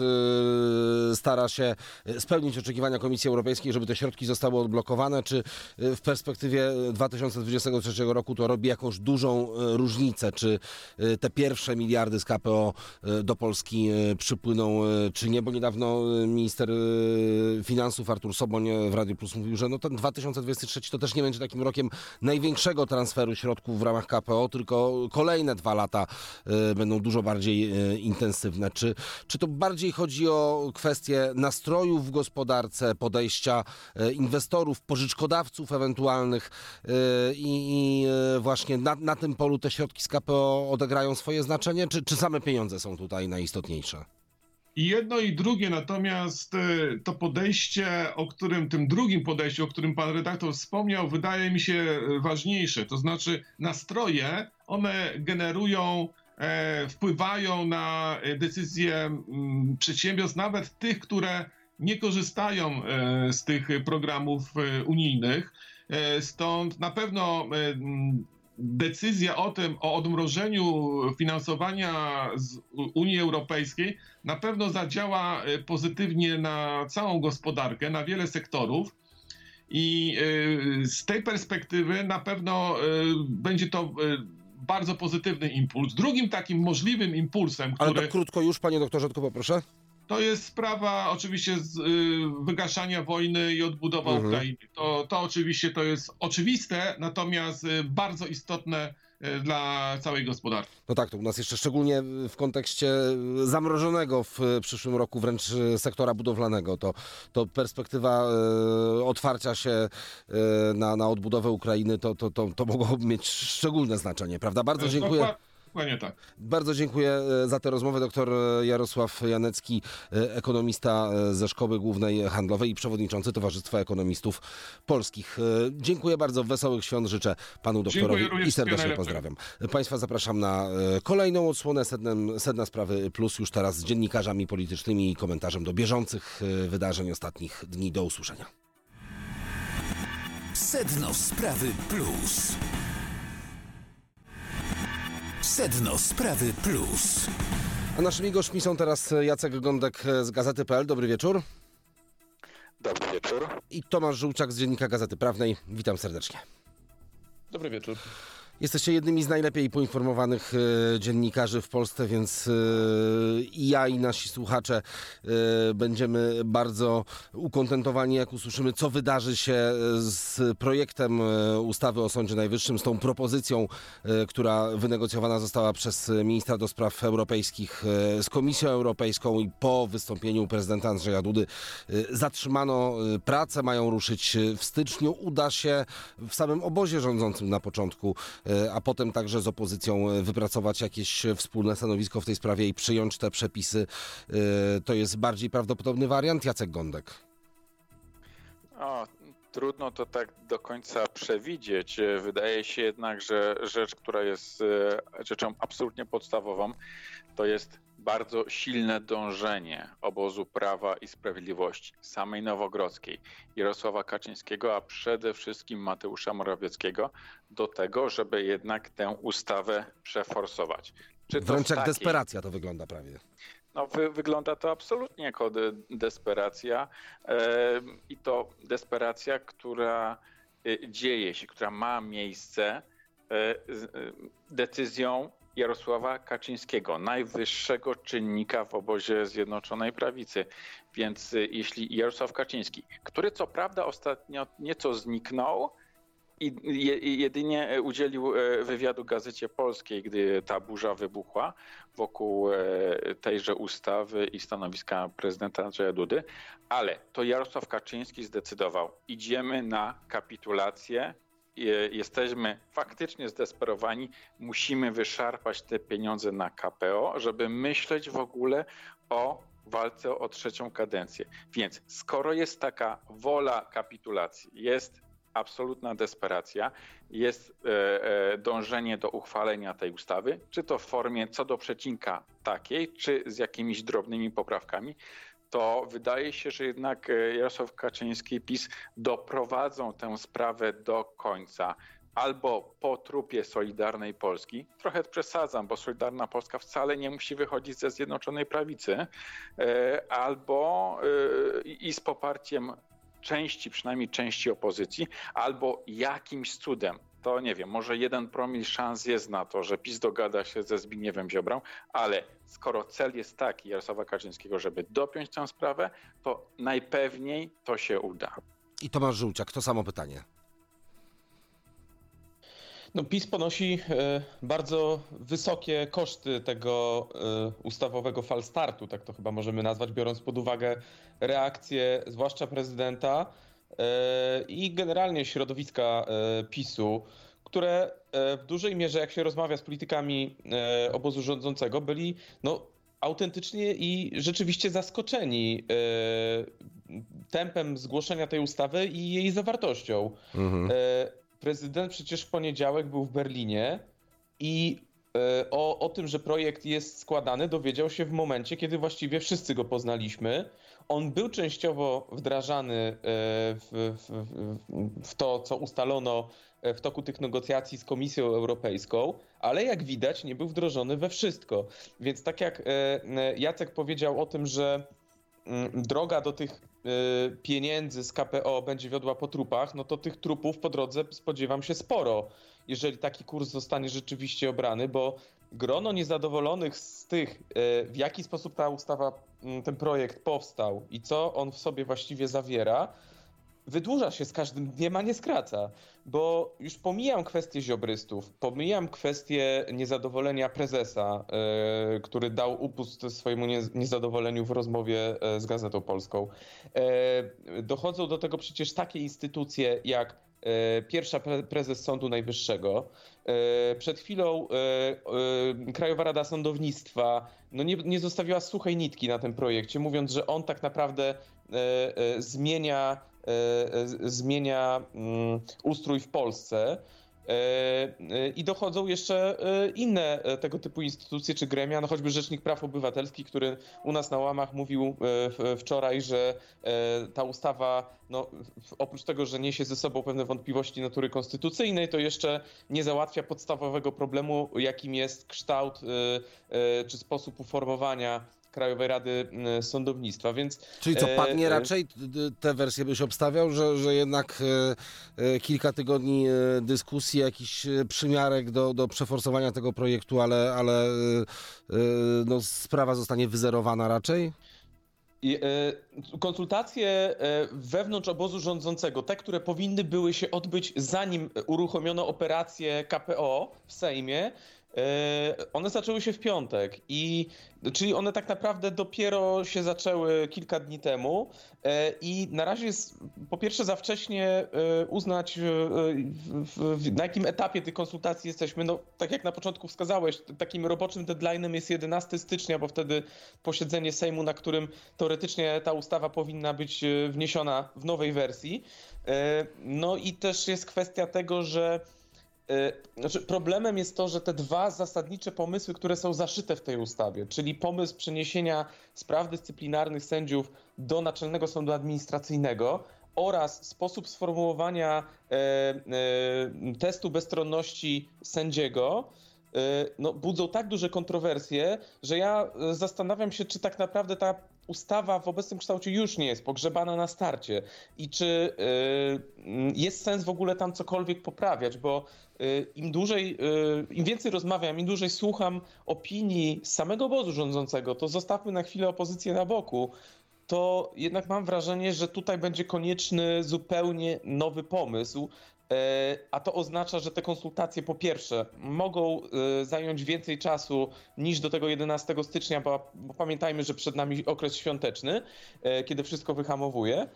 e, stara się spełnić oczekiwania Komisji Europejskiej, żeby te środki zostały odblokowane. Czy w perspektywie 2023 roku to robi jakąś dużą różnicę? Czy te pierwsze miliardy z KPO do Polski przypłyną, czy nie? Bo niedawno minister finansów Artur Soboń w Radio Plus mówił, że no ten 2023 to też nie będzie takim rokiem największego transferu środków w ramach KPO, tylko kolejne dwa lata y, będą dużo bardziej y, intensywne. Czy, czy to bardziej chodzi o kwestie nastrojów w gospodarce, podejścia y, inwestorów, pożyczkodawców ewentualnych i, i właśnie na, na tym polu te środki z KPO odegrają swoje znaczenie, czy, czy same pieniądze są tutaj najistotniejsze? I jedno i drugie, natomiast e, to podejście, o którym, tym drugim podejściu, o którym pan redaktor wspomniał, wydaje mi się e, ważniejsze. To znaczy nastroje, one generują, e, wpływają na decyzje mm, przedsiębiorstw, nawet tych, które nie korzystają z tych programów unijnych. Stąd na pewno decyzja o tym, o odmrożeniu finansowania z Unii Europejskiej na pewno zadziała e, pozytywnie na całą gospodarkę, na wiele sektorów. I e, z tej perspektywy na pewno e, będzie to bardzo pozytywny impuls. Drugim takim możliwym impulsem, który... Ale tak krótko już, panie doktorze, tylko poproszę. To jest sprawa oczywiście z, y, wygaszania wojny i odbudowa mhm. Ukrainy. To, to oczywiście to jest oczywiste, natomiast y, bardzo istotne y, dla całej gospodarki. No tak, to u nas jeszcze szczególnie w kontekście zamrożonego w przyszłym roku wręcz sektora budowlanego, to, to perspektywa otwarcia się na, na odbudowę Ukrainy, to, to, to, to mogłoby mieć szczególne znaczenie, prawda? Bardzo dziękuję. Dokładnie tak. Bardzo dziękuję e, za tę rozmowę. Doktor Jarosław Janecki, e, ekonomista e, ze Szkoły Głównej Handlowej i przewodniczący Towarzystwa Ekonomistów Polskich. Dziękuję bardzo. Wesołych świąt życzę panu doktorowi i serdecznie pozdrawiam. Państwa zapraszam na kolejną odsłonę sednem, Sedna Sprawy Plus już teraz z dziennikarzami politycznymi i komentarzem do bieżących wydarzeń ostatnich dni. Do usłyszenia. Sedno Sprawy Plus. Sedno Sprawy Plus. A naszymi gośćmi są teraz Jacek Gądek z Gazety.pl. Dobry wieczór. Dobry wieczór. I Tomasz Żółczak z Dziennika Gazety Prawnej. Witam serdecznie. Dobry wieczór. Jesteście jednymi z najlepiej poinformowanych e, dziennikarzy w Polsce, więc e, i ja i nasi słuchacze e, będziemy bardzo ukontentowani, jak usłyszymy, co wydarzy się z projektem ustawy o Sądzie Najwyższym, z tą propozycją, która wynegocjowana została przez ministra do spraw europejskich z Komisją Europejską i po wystąpieniu prezydenta Andrzeja Dudy zatrzymano pracę, mają ruszyć w styczniu. Uda się w samym obozie rządzącym na początku a potem także z opozycją e, wypracować jakieś wspólne stanowisko w tej sprawie i przyjąć te przepisy. E, to jest bardziej prawdopodobny wariant. Jacek Gądek. O, trudno to tak do końca przewidzieć. Wydaje się jednak, że rzecz, która jest rzeczą absolutnie podstawową, to jest bardzo silne dążenie obozu Prawa i Sprawiedliwości, samej Nowogrodzkiej, Jarosława Kaczyńskiego, a przede wszystkim Mateusza Morawieckiego do tego, żeby jednak tę ustawę przeforsować. Czy Wręcz jak takiej... desperacja to wygląda prawie. No, wy, wygląda to absolutnie jako de, desperacja e, i to desperacja, która e, dzieje się, która ma miejsce e, z, decyzją Jarosława Kaczyńskiego, najwyższego czynnika w obozie Zjednoczonej Prawicy. Więc y, jeśli Jarosław Kaczyński, który co prawda ostatnio nieco zniknął, i jedynie udzielił e, wywiadu Gazecie Polskiej, gdy ta burza wybuchła wokół tejże ustawy i stanowiska prezydenta Andrzeja Dudy, ale to Jarosław Kaczyński zdecydował, idziemy na kapitulację jesteśmy faktycznie zdesperowani, musimy wyszarpać te pieniądze na KPO, żeby myśleć w ogóle o walce o trzecią kadencję. Więc skoro jest taka wola kapitulacji, jest absolutna desperacja, jest e, e, dążenie do uchwalenia tej ustawy, czy to w formie co do przecinka takiej, czy z jakimiś drobnymi poprawkami, to wydaje się, że jednak e, Jarosław Kaczyński i PiS doprowadzą tę sprawę do końca. Albo po trupie Solidarnej Polski, trochę przesadzam, bo Solidarna Polska wcale nie musi wychodzić ze Zjednoczonej Prawicy, e, albo e, i z poparciem części, przynajmniej części opozycji, albo jakimś cudem to nie wiem, może jeden promil szans jest na to, że PiS dogada się ze Zbigniewem Ziobrą, ale skoro cel jest taki Jarosława Kaczyńskiego, żeby dopiąć tę sprawę, to najpewniej to się uda. I Tomasz Żółciak, to samo pytanie. No, PiS ponosi e, bardzo wysokie koszty tego e, ustawowego falstartu, tak to chyba możemy nazwać, biorąc pod uwagę reakcję zwłaszcza prezydenta, i generalnie środowiska e, PiSu, które e, w dużej mierze, jak się rozmawia z politykami obozu rządzącego, byli no, autentycznie i rzeczywiście zaskoczeni tempem zgłoszenia tej ustawy i jej zawartością. Mhm. Prezydent przecież w poniedziałek był w Berlinie i o, o tym, że projekt jest składany, dowiedział się w momencie, kiedy właściwie wszyscy go poznaliśmy. On był częściowo wdrażany e, w, w, w, to, co ustalono e, w toku tych negocjacji z Komisją Europejską, ale jak widać, nie był wdrożony we wszystko. Więc tak jak e, Jacek powiedział o tym, że mm, droga do tych pieniędzy z KPO będzie wiodła po trupach, no to tych trupów po drodze spodziewam się sporo, jeżeli taki kurs zostanie rzeczywiście obrany, bo grono niezadowolonych z tych, w jaki sposób ta ustawa Mm, ten projekt powstał i co on w sobie właściwie zawiera, wydłuża się z każdym dniem, a nie skraca. Bo już pomijam kwestię ziobrystów, pomijam kwestię niezadowolenia prezesa, yy, który dał upust swojemu nie, niezadowoleniu w rozmowie yy, z Gazetą Polską. Dochodzą do tego przecież takie instytucje jak pierwsza prezes Sądu Najwyższego. Przed chwilą Krajowa Rada Sądownictwa no nie, nie zostawiła suchej nitki na tym projekcie, mówiąc, że on tak naprawdę zmienia E, zmienia mm, ustrój w Polsce. E, e, I dochodzą jeszcze inne tego typu instytucje czy gremia, no choćby Rzecznik Praw Obywatelskich, który u nas na łamach mówił wczoraj, że ta ustawa, no, oprócz tego, że niesie ze sobą pewne wątpliwości natury konstytucyjnej, to jeszcze nie załatwia podstawowego problemu, jakim jest kształt czy sposób uformowania Krajowej Rady Sądownictwa, więc... Czyli co, padnie e, raczej tę wersję byś obstawiał, że, że jednak e, e, kilka tygodni dyskusji, jakiś przymiarek do, do przeforsowania tego projektu, ale, ale no, sprawa zostanie wyzerowana raczej? Konsultacje wewnątrz obozu rządzącego, te, które powinny były się odbyć zanim uruchomiono operację KPO w Sejmie, E, one zaczęły się w piątek i czyli one tak naprawdę dopiero się zaczęły kilka dni temu e, i na razie jest po pierwsze za wcześnie e, uznać na jakim etapie tych konsultacji jesteśmy. No tak jak na początku wskazałeś, takim roboczym deadline'em jest 11 stycznia, bo wtedy posiedzenie Sejmu, na którym teoretycznie ta ustawa powinna być wniesiona w nowej wersji. No i też jest kwestia tego, że znaczy, problemem jest to, że te dwa zasadnicze pomysły, które są zaszyte w tej ustawie, czyli pomysł przeniesienia spraw dyscyplinarnych sędziów do Naczelnego Sądu Administracyjnego oraz sposób sformułowania e, e, testu bezstronności sędziego, e, no, budzą tak duże kontrowersje, że ja zastanawiam się, czy tak naprawdę ta ustawa w obecnym kształcie już nie jest pogrzebana na starcie i czy jest sens w ogóle tam cokolwiek poprawiać, bo Y, im dłużej, y, im więcej rozmawiam, im dłużej słucham opinii samego obozu rządzącego, to zostawmy na chwilę opozycję na boku, to jednak mam wrażenie, że tutaj będzie konieczny zupełnie nowy pomysł. E, a to oznacza, że te konsultacje po pierwsze mogą y, zająć więcej czasu niż do tego 11 stycznia, bo, bo pamiętajmy, że przed nami okres świąteczny, e, kiedy wszystko wyhamowuje.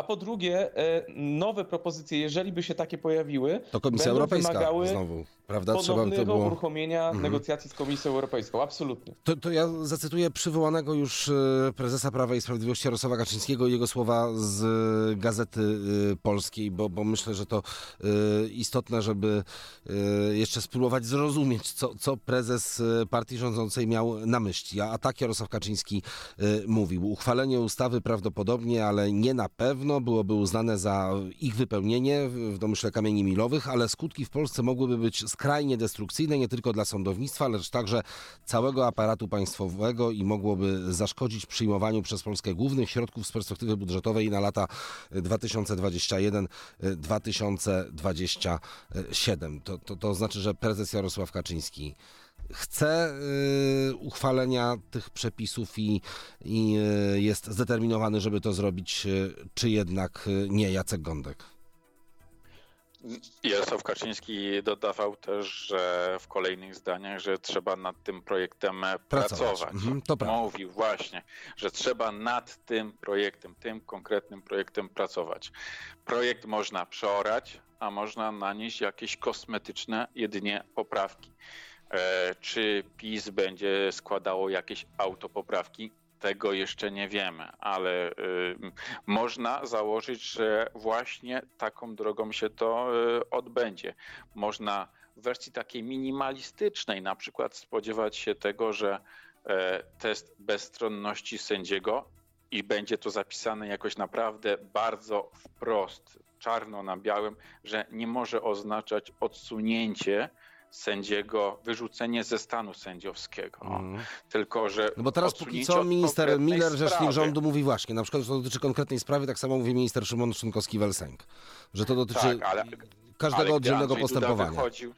A po drugie, e, nowe propozycje, jeżeli by się takie pojawiły, to Komisja Europejska wymagały znowu, prawda? Trzeba by to było... uruchomienia mhm. negocjacji z Komisją Europejską, absolutnie. To, to ja zacytuję przywołanego już e, prezesa Prawa i Sprawiedliwości Jarosława Kaczyńskiego i jego słowa z Gazety e, Polskiej, bo, bo myślę, że to istotne, żeby jeszcze spróbować zrozumieć, co, co prezes partii rządzącej miał na myśli. A tak Jarosław Kaczyński mówił. Uchwalenie ustawy prawdopodobnie, ale nie na pewno pewno byłoby uznane za ich wypełnienie w domyśle kamieni milowych, ale skutki w Polsce mogłyby być skrajnie destrukcyjne nie tylko dla sądownictwa, lecz także całego aparatu państwowego i mogłoby zaszkodzić przyjmowaniu przez Polskę głównych środków z perspektywy budżetowej na lata 2021-2027. To, to, to znaczy, że prezes Jarosław Kaczyński chce y, uchwalenia tych przepisów i, i y, jest zdeterminowany, żeby to zrobić, y, czy jednak nie Jacek Gądek? Jarosław Kaczyński dodawał też, że w kolejnych zdaniach, że trzeba nad tym projektem pracować. pracować. Mhm, to Mówił właśnie, że trzeba nad tym projektem, tym konkretnym projektem pracować. Projekt można przeorać, a można nanieść jakieś kosmetyczne jedynie poprawki. E, czy PiS będzie składało jakieś autopoprawki? Tego jeszcze nie wiemy, ale y, można założyć, że właśnie taką drogą się to y, odbędzie. Można w wersji takiej minimalistycznej na przykład spodziewać się tego, że e, test bezstronności sędziego i będzie to zapisane jakoś naprawdę bardzo wprost, czarno na białym, że nie może oznaczać odsunięcie sędziego, wyrzucenie ze stanu sędziowskiego. Mm. Tylko, że. No bo teraz póki co minister Miller, rzecznik rządu, mówi właśnie, na przykład, że to dotyczy konkretnej sprawy, tak samo mówi minister Szymon Szynkowski-Welsenk, że to dotyczy tak, ale, każdego ale oddzielnego postępowania. Wychodził,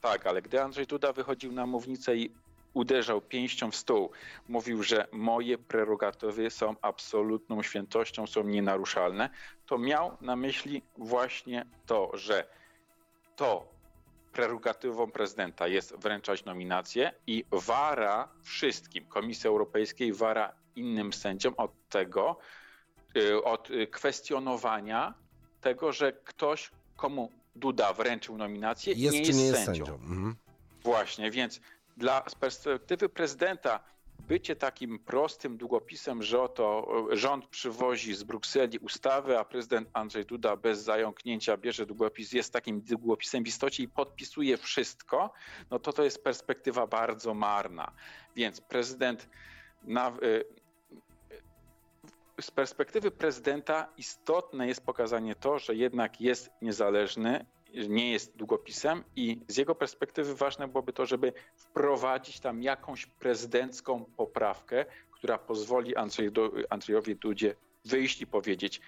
tak, ale gdy Andrzej Duda wychodził na mównicę i uderzał pięścią w stół, mówił, że moje prerogatywy są absolutną świętością, są nienaruszalne, to miał na myśli właśnie to, że to, prerogatywą prezydenta jest wręczać nominacje i wara wszystkim, Komisji Europejskiej wara innym sędziom od tego, y, od kwestionowania tego, że ktoś, komu Duda wręczył nominację, jest, nie jest, nie jest sędzią. sędzią. Mhm. Właśnie, więc dla z perspektywy prezydenta bycie takim prostym długopisem, że oto e, rząd przywozi z Brukseli ustawy, a prezydent Andrzej Duda bez zająknięcia bierze długopis, jest takim długopisem w istocie i podpisuje wszystko, no to to jest perspektywa bardzo marna. Więc prezydent na, e, z perspektywy prezydenta istotne jest pokazanie to, że jednak jest niezależny nie jest długopisem i z jego perspektywy ważne byłoby to, żeby wprowadzić tam jakąś prezydencką poprawkę, która pozwoli Andrzejowi Dudzie wyjść i powiedzieć,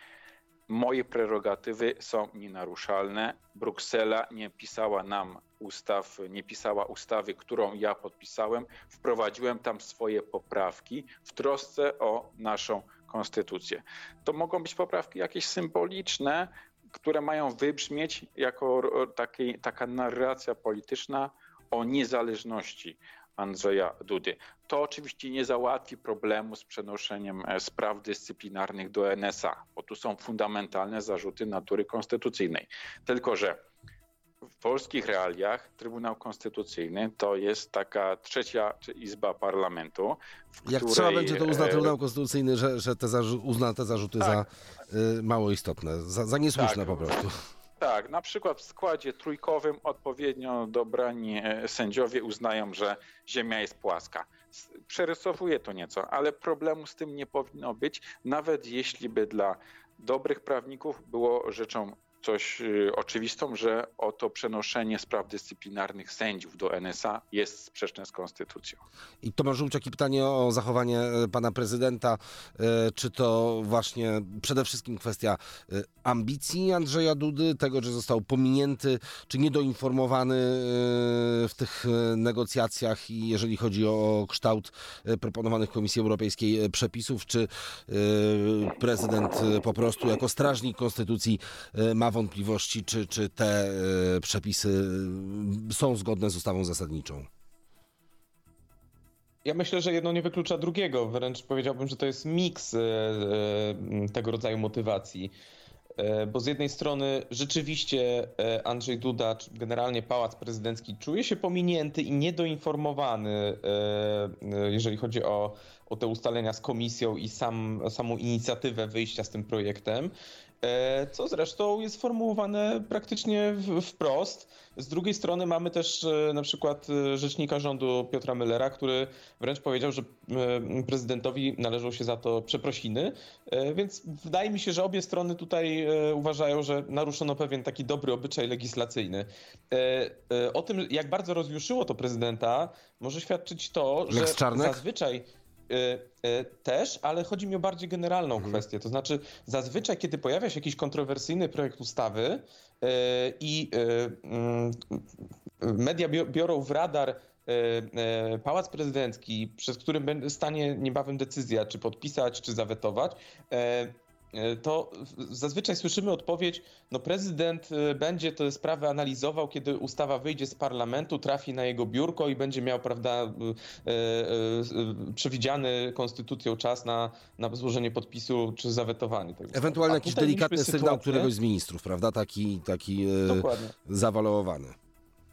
moje prerogatywy są nienaruszalne. Bruksela nie pisała nam ustaw, nie pisała ustawy, którą ja podpisałem. Wprowadziłem tam swoje poprawki w trosce o naszą konstytucję. To mogą być poprawki jakieś symboliczne, które mają wybrzmieć jako taki, taka narracja polityczna o niezależności Andrzeja Dudy. To oczywiście nie załatwi problemu z przenoszeniem e, spraw dyscyplinarnych do NSA, bo tu są fundamentalne zarzuty natury konstytucyjnej. Tylko, że polskich realiach Trybunał Konstytucyjny to jest taka trzecia izba parlamentu. Jak której... trzeba będzie, to uzna Trybunał Konstytucyjny, że, że te uzna te zarzuty Tak. za y, mało istotne, za, za niesłuszne Tak. po prostu. Tak, na przykład w składzie trójkowym odpowiednio dobrani e, sędziowie uznają, że Ziemia jest płaska. Przerysowuję to nieco, ale problemu z tym nie powinno być, nawet jeśli by dla dobrych prawników było rzeczą coś y, oczywistą, że oto przenoszenie spraw dyscyplinarnych sędziów do NSA jest sprzeczne z konstytucją. I Tomasz Żółciak i pytanie o zachowanie e, pana prezydenta. E, Czy to właśnie przede wszystkim kwestia e, ambicji Andrzeja Dudy, tego, że został pominięty, czy niedoinformowany w tych negocjacjach i jeżeli chodzi o kształt proponowanych Komisji Europejskiej przepisów, czy prezydent po prostu jako strażnik konstytucji ma wątpliwości, czy, czy te e, przepisy e, są zgodne z ustawą zasadniczą? Ja myślę, że jedno nie wyklucza drugiego. Wręcz powiedziałbym, że to jest miks e, e, tego rodzaju motywacji. Bo z jednej strony rzeczywiście Andrzej Duda, czy generalnie Pałac Prezydencki czuje się pominięty i niedoinformowany, jeżeli chodzi o, o te ustalenia z komisją i sam, samą inicjatywę wyjścia z tym projektem. E, Co zresztą jest formułowane praktycznie wprost. Z drugiej strony mamy też e, na przykład e, rzecznika rządu Piotra Müllera, który wręcz powiedział, że prezydentowi należą się za to przeprosiny. Więc wydaje mi się, że obie strony tutaj uważają, że naruszono pewien taki dobry obyczaj legislacyjny. O tym, jak bardzo rozjuszyło to prezydenta, może świadczyć to, że zazwyczaj też, ale chodzi mi o bardziej generalną kwestię. To znaczy, zazwyczaj, kiedy pojawia się jakiś kontrowersyjny projekt ustawy e, i e, mm, media bio- biorą w radar e, e, Pałac Prezydencki, przez który będzie- stanie niebawem decyzja, czy podpisać, czy zawetować, e, e, to w- zazwyczaj słyszymy odpowiedź, no prezydent e, będzie tę sprawę analizował, kiedy ustawa wyjdzie z parlamentu, trafi na jego biurko i będzie miał, prawda, e, e, e, przewidziany konstytucją czas na, na złożenie podpisu czy zawetowanie tego. Ewentualnie jakiś delikatny mieliśmy sygnał sytuację- któregoś z ministrów, prawda? Taki, taki e, Dokładnie. zawalowany.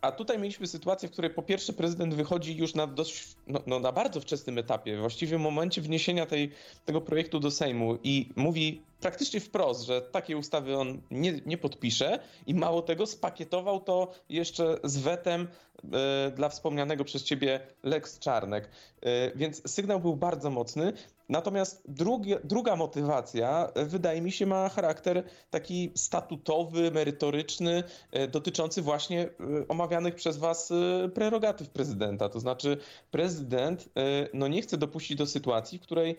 A tutaj mieliśmy sytuację, w której po pierwsze prezydent wychodzi już na dość, no, no na bardzo wczesnym etapie, właściwie w momencie wniesienia tej, tego projektu do Sejmu i mówi praktycznie wprost, że takiej ustawy on nie, nie podpisze i mało tego spakietował to jeszcze z wetem e, dla wspomnianego przez ciebie Lex Czarnek. E, więc sygnał był bardzo mocny. Natomiast drugie, druga motywacja, e, wydaje mi się, ma charakter taki statutowy, merytoryczny, e, dotyczący właśnie omawianych przez Was prerogatyw prezydenta. To znaczy, prezydent no, nie chce dopuścić do sytuacji, w której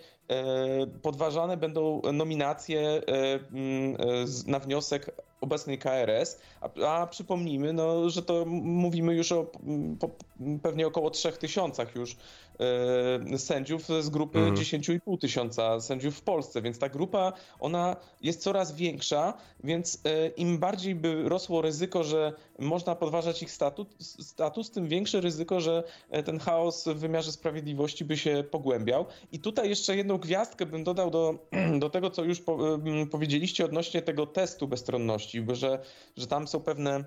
podważane będą nominacje na wniosek obecnej KRS, a, a przypomnijmy, no, że to mówimy już o po, pewnie około 3 tysiącach już e, sędziów z grupy Mhm. 10,5 tysiąca sędziów w Polsce, więc ta grupa, ona jest coraz większa, więc e, im bardziej by rosło ryzyko, że można podważać ich statut, status, tym większe ryzyko, że e, ten chaos w wymiarze sprawiedliwości by się pogłębiał. I tutaj jeszcze jedną gwiazdkę bym dodał do, *clears throat* do tego, co już po, powiedzieliście odnośnie tego testu bezstronności, bo że, że tam są pewne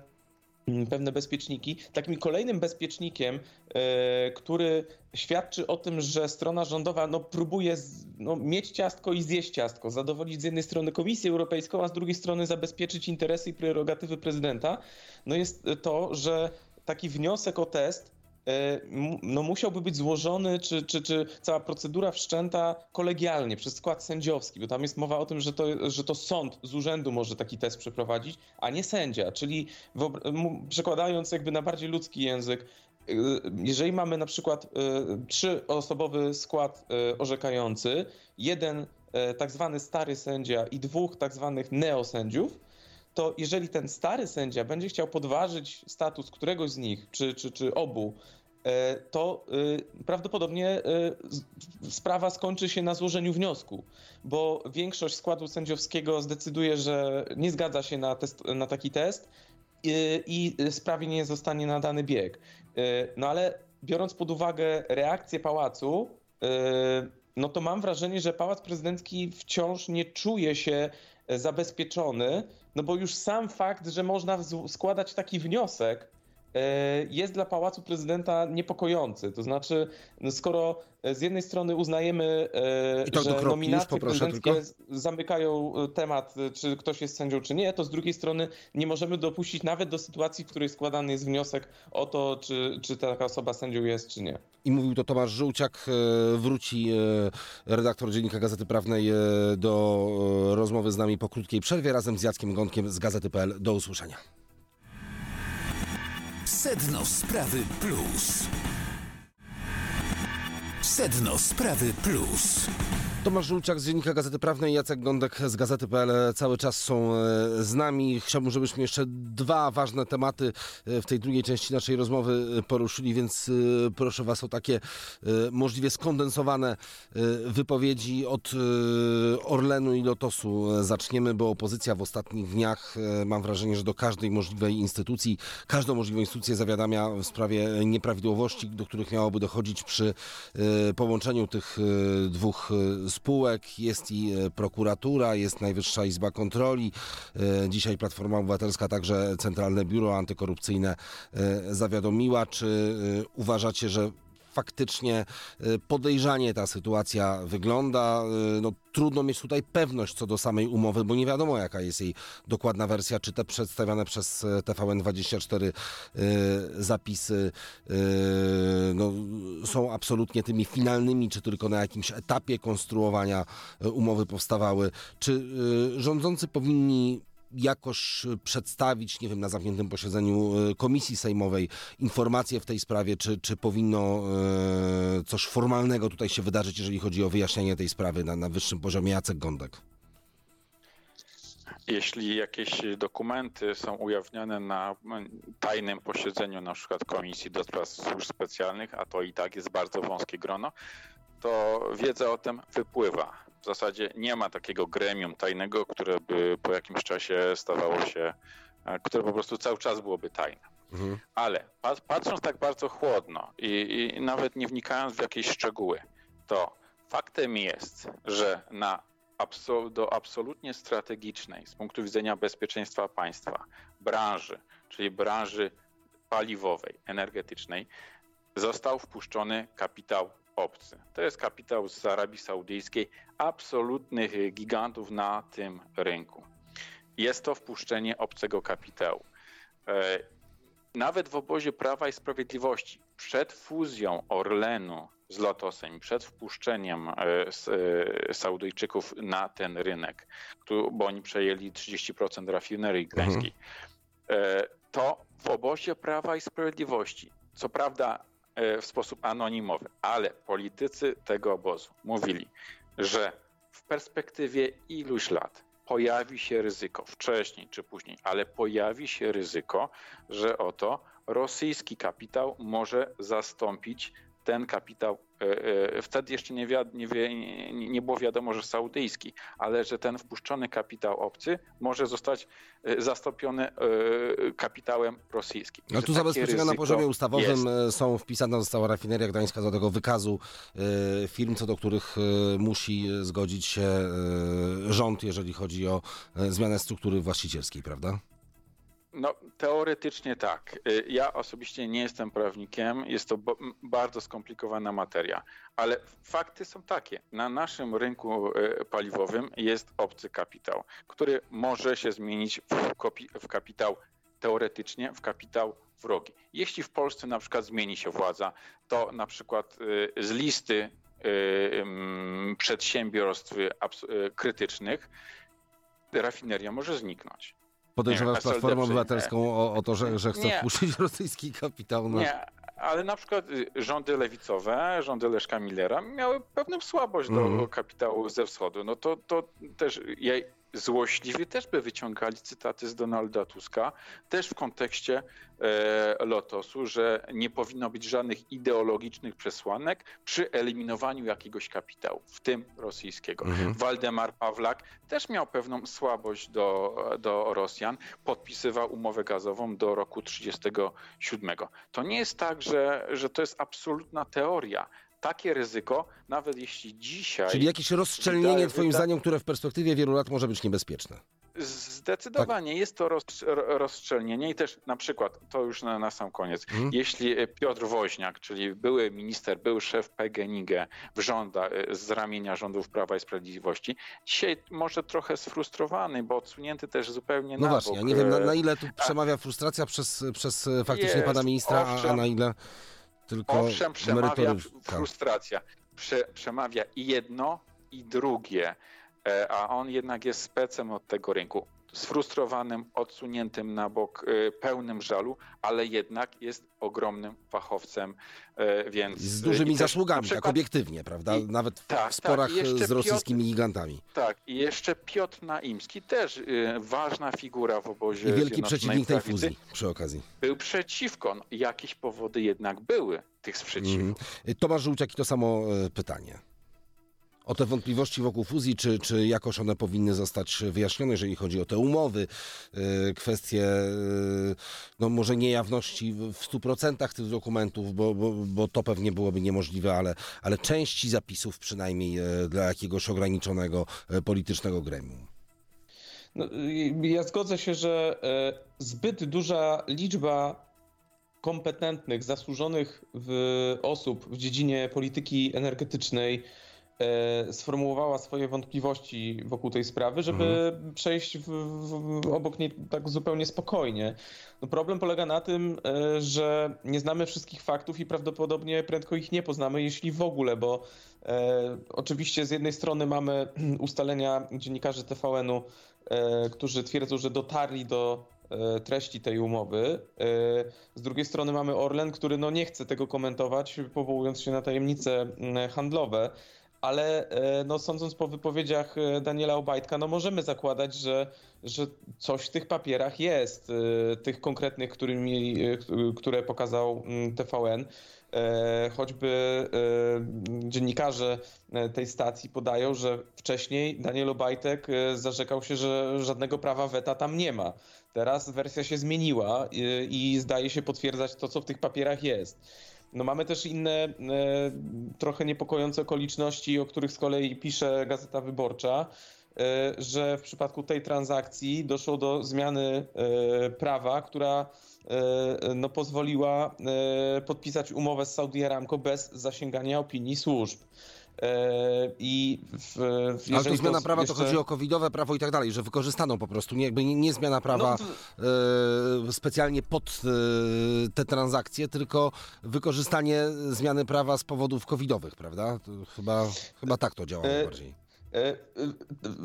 pewne bezpieczniki. Takim kolejnym bezpiecznikiem, e, który świadczy o tym, że strona rządowa no, próbuje z, no, mieć ciastko i zjeść ciastko, zadowolić z jednej strony Komisję Europejską, a z drugiej strony zabezpieczyć interesy i prerogatywy prezydenta, no jest to, że taki wniosek o test no, musiałby być złożony, czy, czy, czy cała procedura wszczęta kolegialnie przez skład sędziowski, bo tam jest mowa o tym, że to, że to sąd z urzędu może taki test przeprowadzić, a nie sędzia. Czyli przekładając jakby na bardziej ludzki język, y, jeżeli mamy na przykład y, trzyosobowy skład orzekający, jeden tak zwany stary sędzia i dwóch tak zwanych neosędziów, to jeżeli ten stary sędzia będzie chciał podważyć status któregoś z nich, czy, czy, czy obu, e, to y, prawdopodobnie z- sprawa skończy się na złożeniu wniosku, bo większość składu sędziowskiego zdecyduje, że nie zgadza się na, test, na taki test i sprawie nie zostanie nadany bieg. No ale biorąc pod uwagę reakcję pałacu, no to mam wrażenie, że pałac prezydencki wciąż nie czuje się zabezpieczony, no bo już sam fakt, że można składać taki wniosek, jest dla Pałacu Prezydenta niepokojący. To znaczy, skoro z jednej strony uznajemy, e, że nominacje prezydenckie tylko. zamykają e, temat, czy ktoś jest sędzią, czy nie, to z drugiej strony nie możemy dopuścić nawet do sytuacji, w której składany jest wniosek o to, czy, czy taka osoba sędzią jest, czy nie. I mówił to Tomasz Żółciak. Wróci redaktor Dziennika Gazety Prawnej do rozmowy z nami po krótkiej przerwie razem z Jackiem Gonkiem z Gazety.pl. Do usłyszenia. Sedno Sprawy Plus. Sedno Sprawy Plus. Tomasz Żulciak z Dziennika Gazety Prawnej, Jacek Gądek z Gazety.pl cały czas są e, z nami. Chciałbym, żebyśmy jeszcze dwa ważne tematy e, w tej drugiej części naszej rozmowy e, poruszyli, więc proszę Was o takie możliwie skondensowane wypowiedzi od Orlenu i Lotosu. Zaczniemy, bo opozycja w ostatnich dniach, mam wrażenie, że do każdej możliwej instytucji, każdą możliwą instytucję zawiadamia w sprawie nieprawidłowości, do których miałoby dochodzić przy połączeniu tych dwóch spółek, jest i e, prokuratura, jest Najwyższa Izba Kontroli. E, dzisiaj Platforma Obywatelska także Centralne Biuro Antykorupcyjne e, zawiadomiła. Czy uważacie, że faktycznie y, podejrzanie ta sytuacja wygląda. Y, no, trudno mieć tutaj pewność co do samej umowy, bo nie wiadomo jaka jest jej dokładna wersja, czy te przedstawiane przez y, TVN24 zapisy no, są absolutnie tymi finalnymi, czy tylko na jakimś etapie konstruowania umowy powstawały. Czy rządzący powinni jakoś przedstawić, nie wiem, na zamkniętym posiedzeniu e, komisji sejmowej informacje w tej sprawie, czy, czy powinno e, coś formalnego tutaj się wydarzyć, jeżeli chodzi o wyjaśnienie tej sprawy na, na wyższym poziomie. Jacek Gądek. Jeśli jakieś dokumenty są ujawnione na tajnym posiedzeniu na przykład Komisji do Spraw Służb Specjalnych, a to i tak jest bardzo wąskie grono, to wiedza o tym wypływa w zasadzie nie ma takiego gremium tajnego, które by po jakimś czasie stawało się, e, które po prostu cały czas byłoby tajne. Mhm. Ale patrząc tak bardzo chłodno i, i nawet nie wnikając w jakieś szczegóły, to faktem jest, że na do absolutnie strategicznej z punktu widzenia bezpieczeństwa państwa branży, czyli branży paliwowej, energetycznej, został wpuszczony kapitał obcy. To jest kapitał z Arabii Saudyjskiej, absolutnych gigantów na tym rynku. Jest to wpuszczenie obcego kapitału. E, nawet w obozie Prawa i Sprawiedliwości przed fuzją Orlenu z Lotosem, przed wpuszczeniem e, e, Saudyjczyków na ten rynek, bo oni przejęli 30% rafinerii gdańskiej, mhm. to w obozie Prawa i Sprawiedliwości, co prawda w sposób anonimowy, ale politycy tego obozu mówili, że w perspektywie iluś lat pojawi się ryzyko, wcześniej czy później, ale pojawi się ryzyko, że oto rosyjski kapitał może zastąpić ten kapitał e, e, wtedy jeszcze nie, nie, nie, było wiadomo, że saudyjski, ale że ten wpuszczony kapitał obcy może zostać e, zastąpiony kapitałem rosyjskim. No tu zabezpieczenia na poziomie ustawowym jest. są wpisane, została rafineria gdańska do tego wykazu firm, co do których musi zgodzić się rząd, jeżeli chodzi o zmianę struktury właścicielskiej, prawda? No, teoretycznie tak. Y, ja osobiście nie jestem prawnikiem, jest to bardzo skomplikowana materia, ale fakty są takie. Na naszym rynku y, paliwowym jest obcy kapitał, który może się zmienić w, kapitał teoretycznie, w kapitał wrogi. Jeśli w Polsce na przykład zmieni się władza, to na przykład y, z listy przedsiębiorstw krytycznych rafineria może zniknąć. Podejrzewasz Platformę Obywatelską o, o, to, że, że chce wpuścić *laughs* rosyjski kapitał na... Nie, ale na przykład y, rządy lewicowe, rządy Leszka Millera miały pewną słabość mm. do mhm. kapitału ze wschodu. No to, to też ja złośliwi też by wyciągali cytaty z Donalda Tuska, też w kontekście e, Lotosu, że nie powinno być żadnych ideologicznych przesłanek przy eliminowaniu jakiegoś kapitału, w tym rosyjskiego. Mhm. Waldemar Pawlak też miał pewną słabość do, do Rosjan, podpisywał umowę gazową do roku 1937. To nie jest tak, że, że to jest absolutna teoria takie ryzyko, nawet jeśli dzisiaj. Czyli jakieś rozszczelnienie, Twoim wyda... zdaniem, które w perspektywie wielu lat może być niebezpieczne? Zdecydowanie tak. jest to rozszczelnienie i też na przykład, to już na, na sam koniec, hmm. jeśli Piotr Woźniak, czyli były minister, był szef PGNiG w rząda, z ramienia rządów Prawa i Sprawiedliwości, dzisiaj może trochę sfrustrowany, bo odsunięty też zupełnie no na właśnie, bok. ja nie wiem na, na ile tu przemawia frustracja przez, przez faktycznie jest, pana ministra, owszem, a, a na ile tylko Owszem, przemawia frustracja. Prze, przemawia i jedno, i drugie, e, a on jednak jest specem od tego rynku sfrustrowanym, odsuniętym na bok, y, pełnym żalu, ale jednak jest ogromnym fachowcem, y, więc... Z dużymi też, zasługami, tak przykład, tak obiektywnie, prawda? I, Nawet w tak, tak sporach tak, z rosyjskimi Piotr, gigantami. Tak, i jeszcze Piotr Naimski, też ważna figura w obozie I wielki przeciwnik tej fuzji przy okazji. Był przeciwko, no, jakieś powody jednak były tych sprzeciwów. Mm. Tomasz Żółciak i to samo pytanie o te wątpliwości wokół fuzji, czy, czy jakoś one powinny zostać wyjaśnione, jeżeli chodzi o te umowy, y, kwestie y, no może niejawności w 100% tych dokumentów, bo, bo, bo to pewnie byłoby niemożliwe, ale, ale części zapisów przynajmniej y, dla jakiegoś ograniczonego politycznego gremium. No, ja zgodzę się, że zbyt duża liczba kompetentnych, zasłużonych w osób w dziedzinie polityki energetycznej E, sformułowała swoje wątpliwości wokół tej sprawy, żeby mhm. przejść w, w, obok niej tak zupełnie spokojnie. No problem polega na tym, e, że nie znamy wszystkich faktów i prawdopodobnie prędko ich nie poznamy, jeśli w ogóle, bo e, oczywiście z jednej strony mamy *clears throat* ustalenia dziennikarzy TVN-u, e, którzy twierdzą, że dotarli do e, treści tej umowy. Z drugiej strony mamy Orlen, który no nie chce tego komentować, powołując się na tajemnice handlowe ale e, no, sądząc po wypowiedziach e, Daniela Obajtka, no możemy zakładać, że, że coś w tych papierach jest, e, tych konkretnych, którymi, które pokazał mm, TVN. Choćby dziennikarze tej stacji podają, że wcześniej Daniel Obajtek zarzekał się, że żadnego prawa weta tam nie ma. Teraz wersja się zmieniła i zdaje się potwierdzać to, co w tych papierach jest. No mamy też inne e, trochę niepokojące okoliczności, o których z kolei pisze Gazeta Wyborcza, e, że w przypadku tej transakcji doszło do zmiany e, prawa, która no, pozwoliła podpisać umowę z Saudi Aramco bez zasięgania opinii służb. I w, Ale to zmiana prawa jeszcze... to chodzi o covidowe prawo i tak dalej, że wykorzystano po prostu, nie, jakby nie, nie zmiana prawa no, specjalnie pod te transakcje, tylko wykorzystanie zmiany prawa z powodów covidowych, prawda? To chyba, chyba tak to działa najbardziej.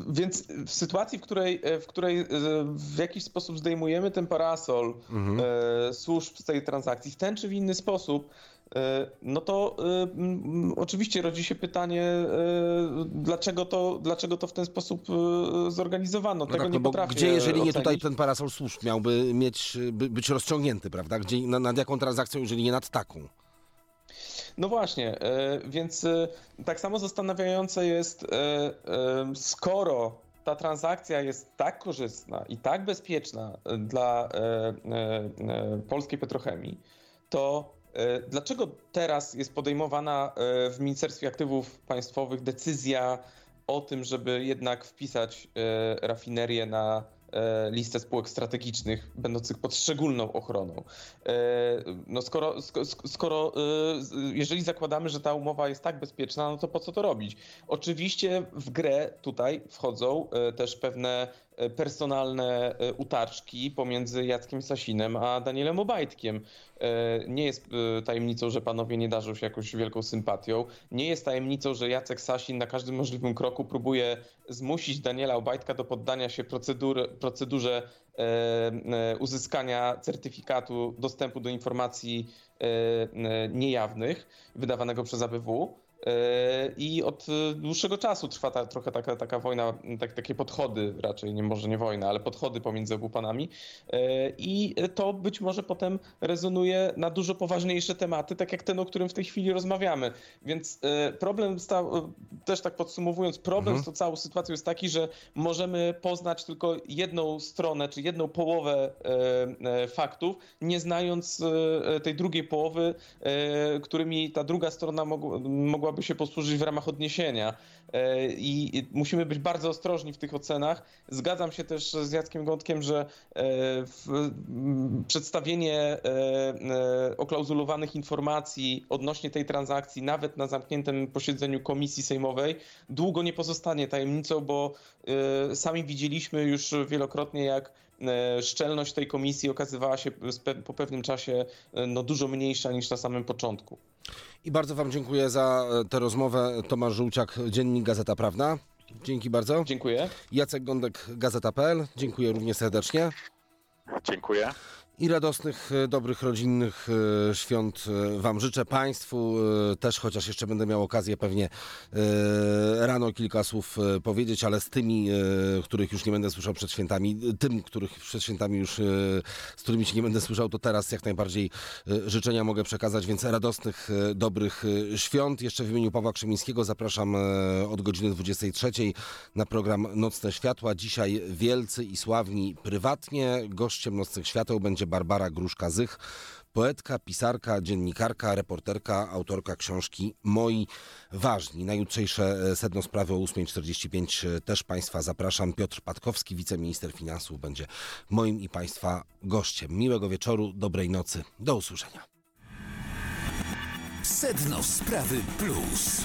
Więc w sytuacji, w której, w której w jakiś sposób zdejmujemy ten parasol mhm. służb z tej transakcji w ten czy w inny sposób, E, no to y, oczywiście rodzi się pytanie, y, dlaczego, to, dlaczego to w ten sposób y, zorganizowano. No Tego tak, nie no potrafię Gdzie, jeżeli ocenić. nie tutaj ten parasol służb miałby mieć, by, być rozciągnięty, prawda? Gdzie, nad, nad jaką transakcją, jeżeli nie nad taką? No właśnie, więc tak samo zastanawiające jest, skoro ta transakcja jest tak korzystna i tak bezpieczna dla polskiej petrochemii, to E, dlaczego teraz jest podejmowana e, w Ministerstwie Aktywów Państwowych decyzja o tym, żeby jednak wpisać e, rafinerię na listę spółek strategicznych będących pod szczególną ochroną. No skoro, skoro, jeżeli zakładamy, że ta umowa jest tak bezpieczna, no to po co to robić? Oczywiście w grę tutaj wchodzą też pewne E, personalne e, utarczki pomiędzy Jackiem Sasinem a Danielem Obajtkiem. E, nie jest tajemnicą, że panowie nie darzą się jakąś wielką sympatią. Nie jest tajemnicą, że Jacek Sasin na każdym możliwym kroku próbuje zmusić Daniela Obajtka do poddania się procedur, procedurze uzyskania certyfikatu dostępu do informacji niejawnych wydawanego przez ABW. I od dłuższego czasu trwa ta, trochę taka, taka wojna, tak, takie podchody, raczej nie może nie wojna, ale podchody pomiędzy obu panami. I to być może potem rezonuje na dużo poważniejsze tematy, tak jak ten, o którym w tej chwili rozmawiamy. Więc problem, stał, też tak podsumowując, problem mhm. z tą całą sytuacją jest taki, że możemy poznać tylko jedną stronę, czy jedną połowę faktów, nie znając tej drugiej połowy, którymi ta druga strona mogła mogłaby się posłużyć w ramach odniesienia. E, I musimy być bardzo ostrożni w tych ocenach. Zgadzam się też z Jackiem Gątkiem, że e, przedstawienie e, oklauzulowanych informacji odnośnie tej transakcji, nawet na zamkniętym posiedzeniu komisji sejmowej, długo nie pozostanie tajemnicą, bo sami widzieliśmy już wielokrotnie, jak szczelność tej komisji okazywała się po pewnym czasie no, dużo mniejsza niż na samym początku. I bardzo Wam dziękuję za e, tę rozmowę. Tomasz Żółciak, Dziennik Gazeta Prawna. Dzięki bardzo. Dziękuję. Jacek Gądek, Gazeta.pl. Dziękuję również serdecznie. Dziękuję i radosnych, e, dobrych, rodzinnych e, świąt e, Wam życzę. Państwu też, chociaż jeszcze będę miał okazję pewnie rano kilka słów powiedzieć, ale z tymi, których już nie będę słyszał przed świętami, tym, których przed świętami już, z którymi się nie będę słyszał, to teraz jak najbardziej życzenia mogę przekazać, więc radosnych, dobrych świąt. Jeszcze w imieniu Pawła Krzemińskiego zapraszam od godziny 23 na program Nocne Światła. Dzisiaj wielcy i sławni prywatnie. Gościem Nocnych Świateł będzie Barbara Gruszka-Zych, poetka, pisarka, dziennikarka, reporterka, autorka książki Moi Ważni. Na jutrzejsze e, sedno sprawy o 8.45 e, też Państwa zapraszam. Piotr Patkowski, wiceminister finansów, będzie moim i Państwa gościem. Miłego wieczoru, dobrej nocy, do usłyszenia. Sedno sprawy plus.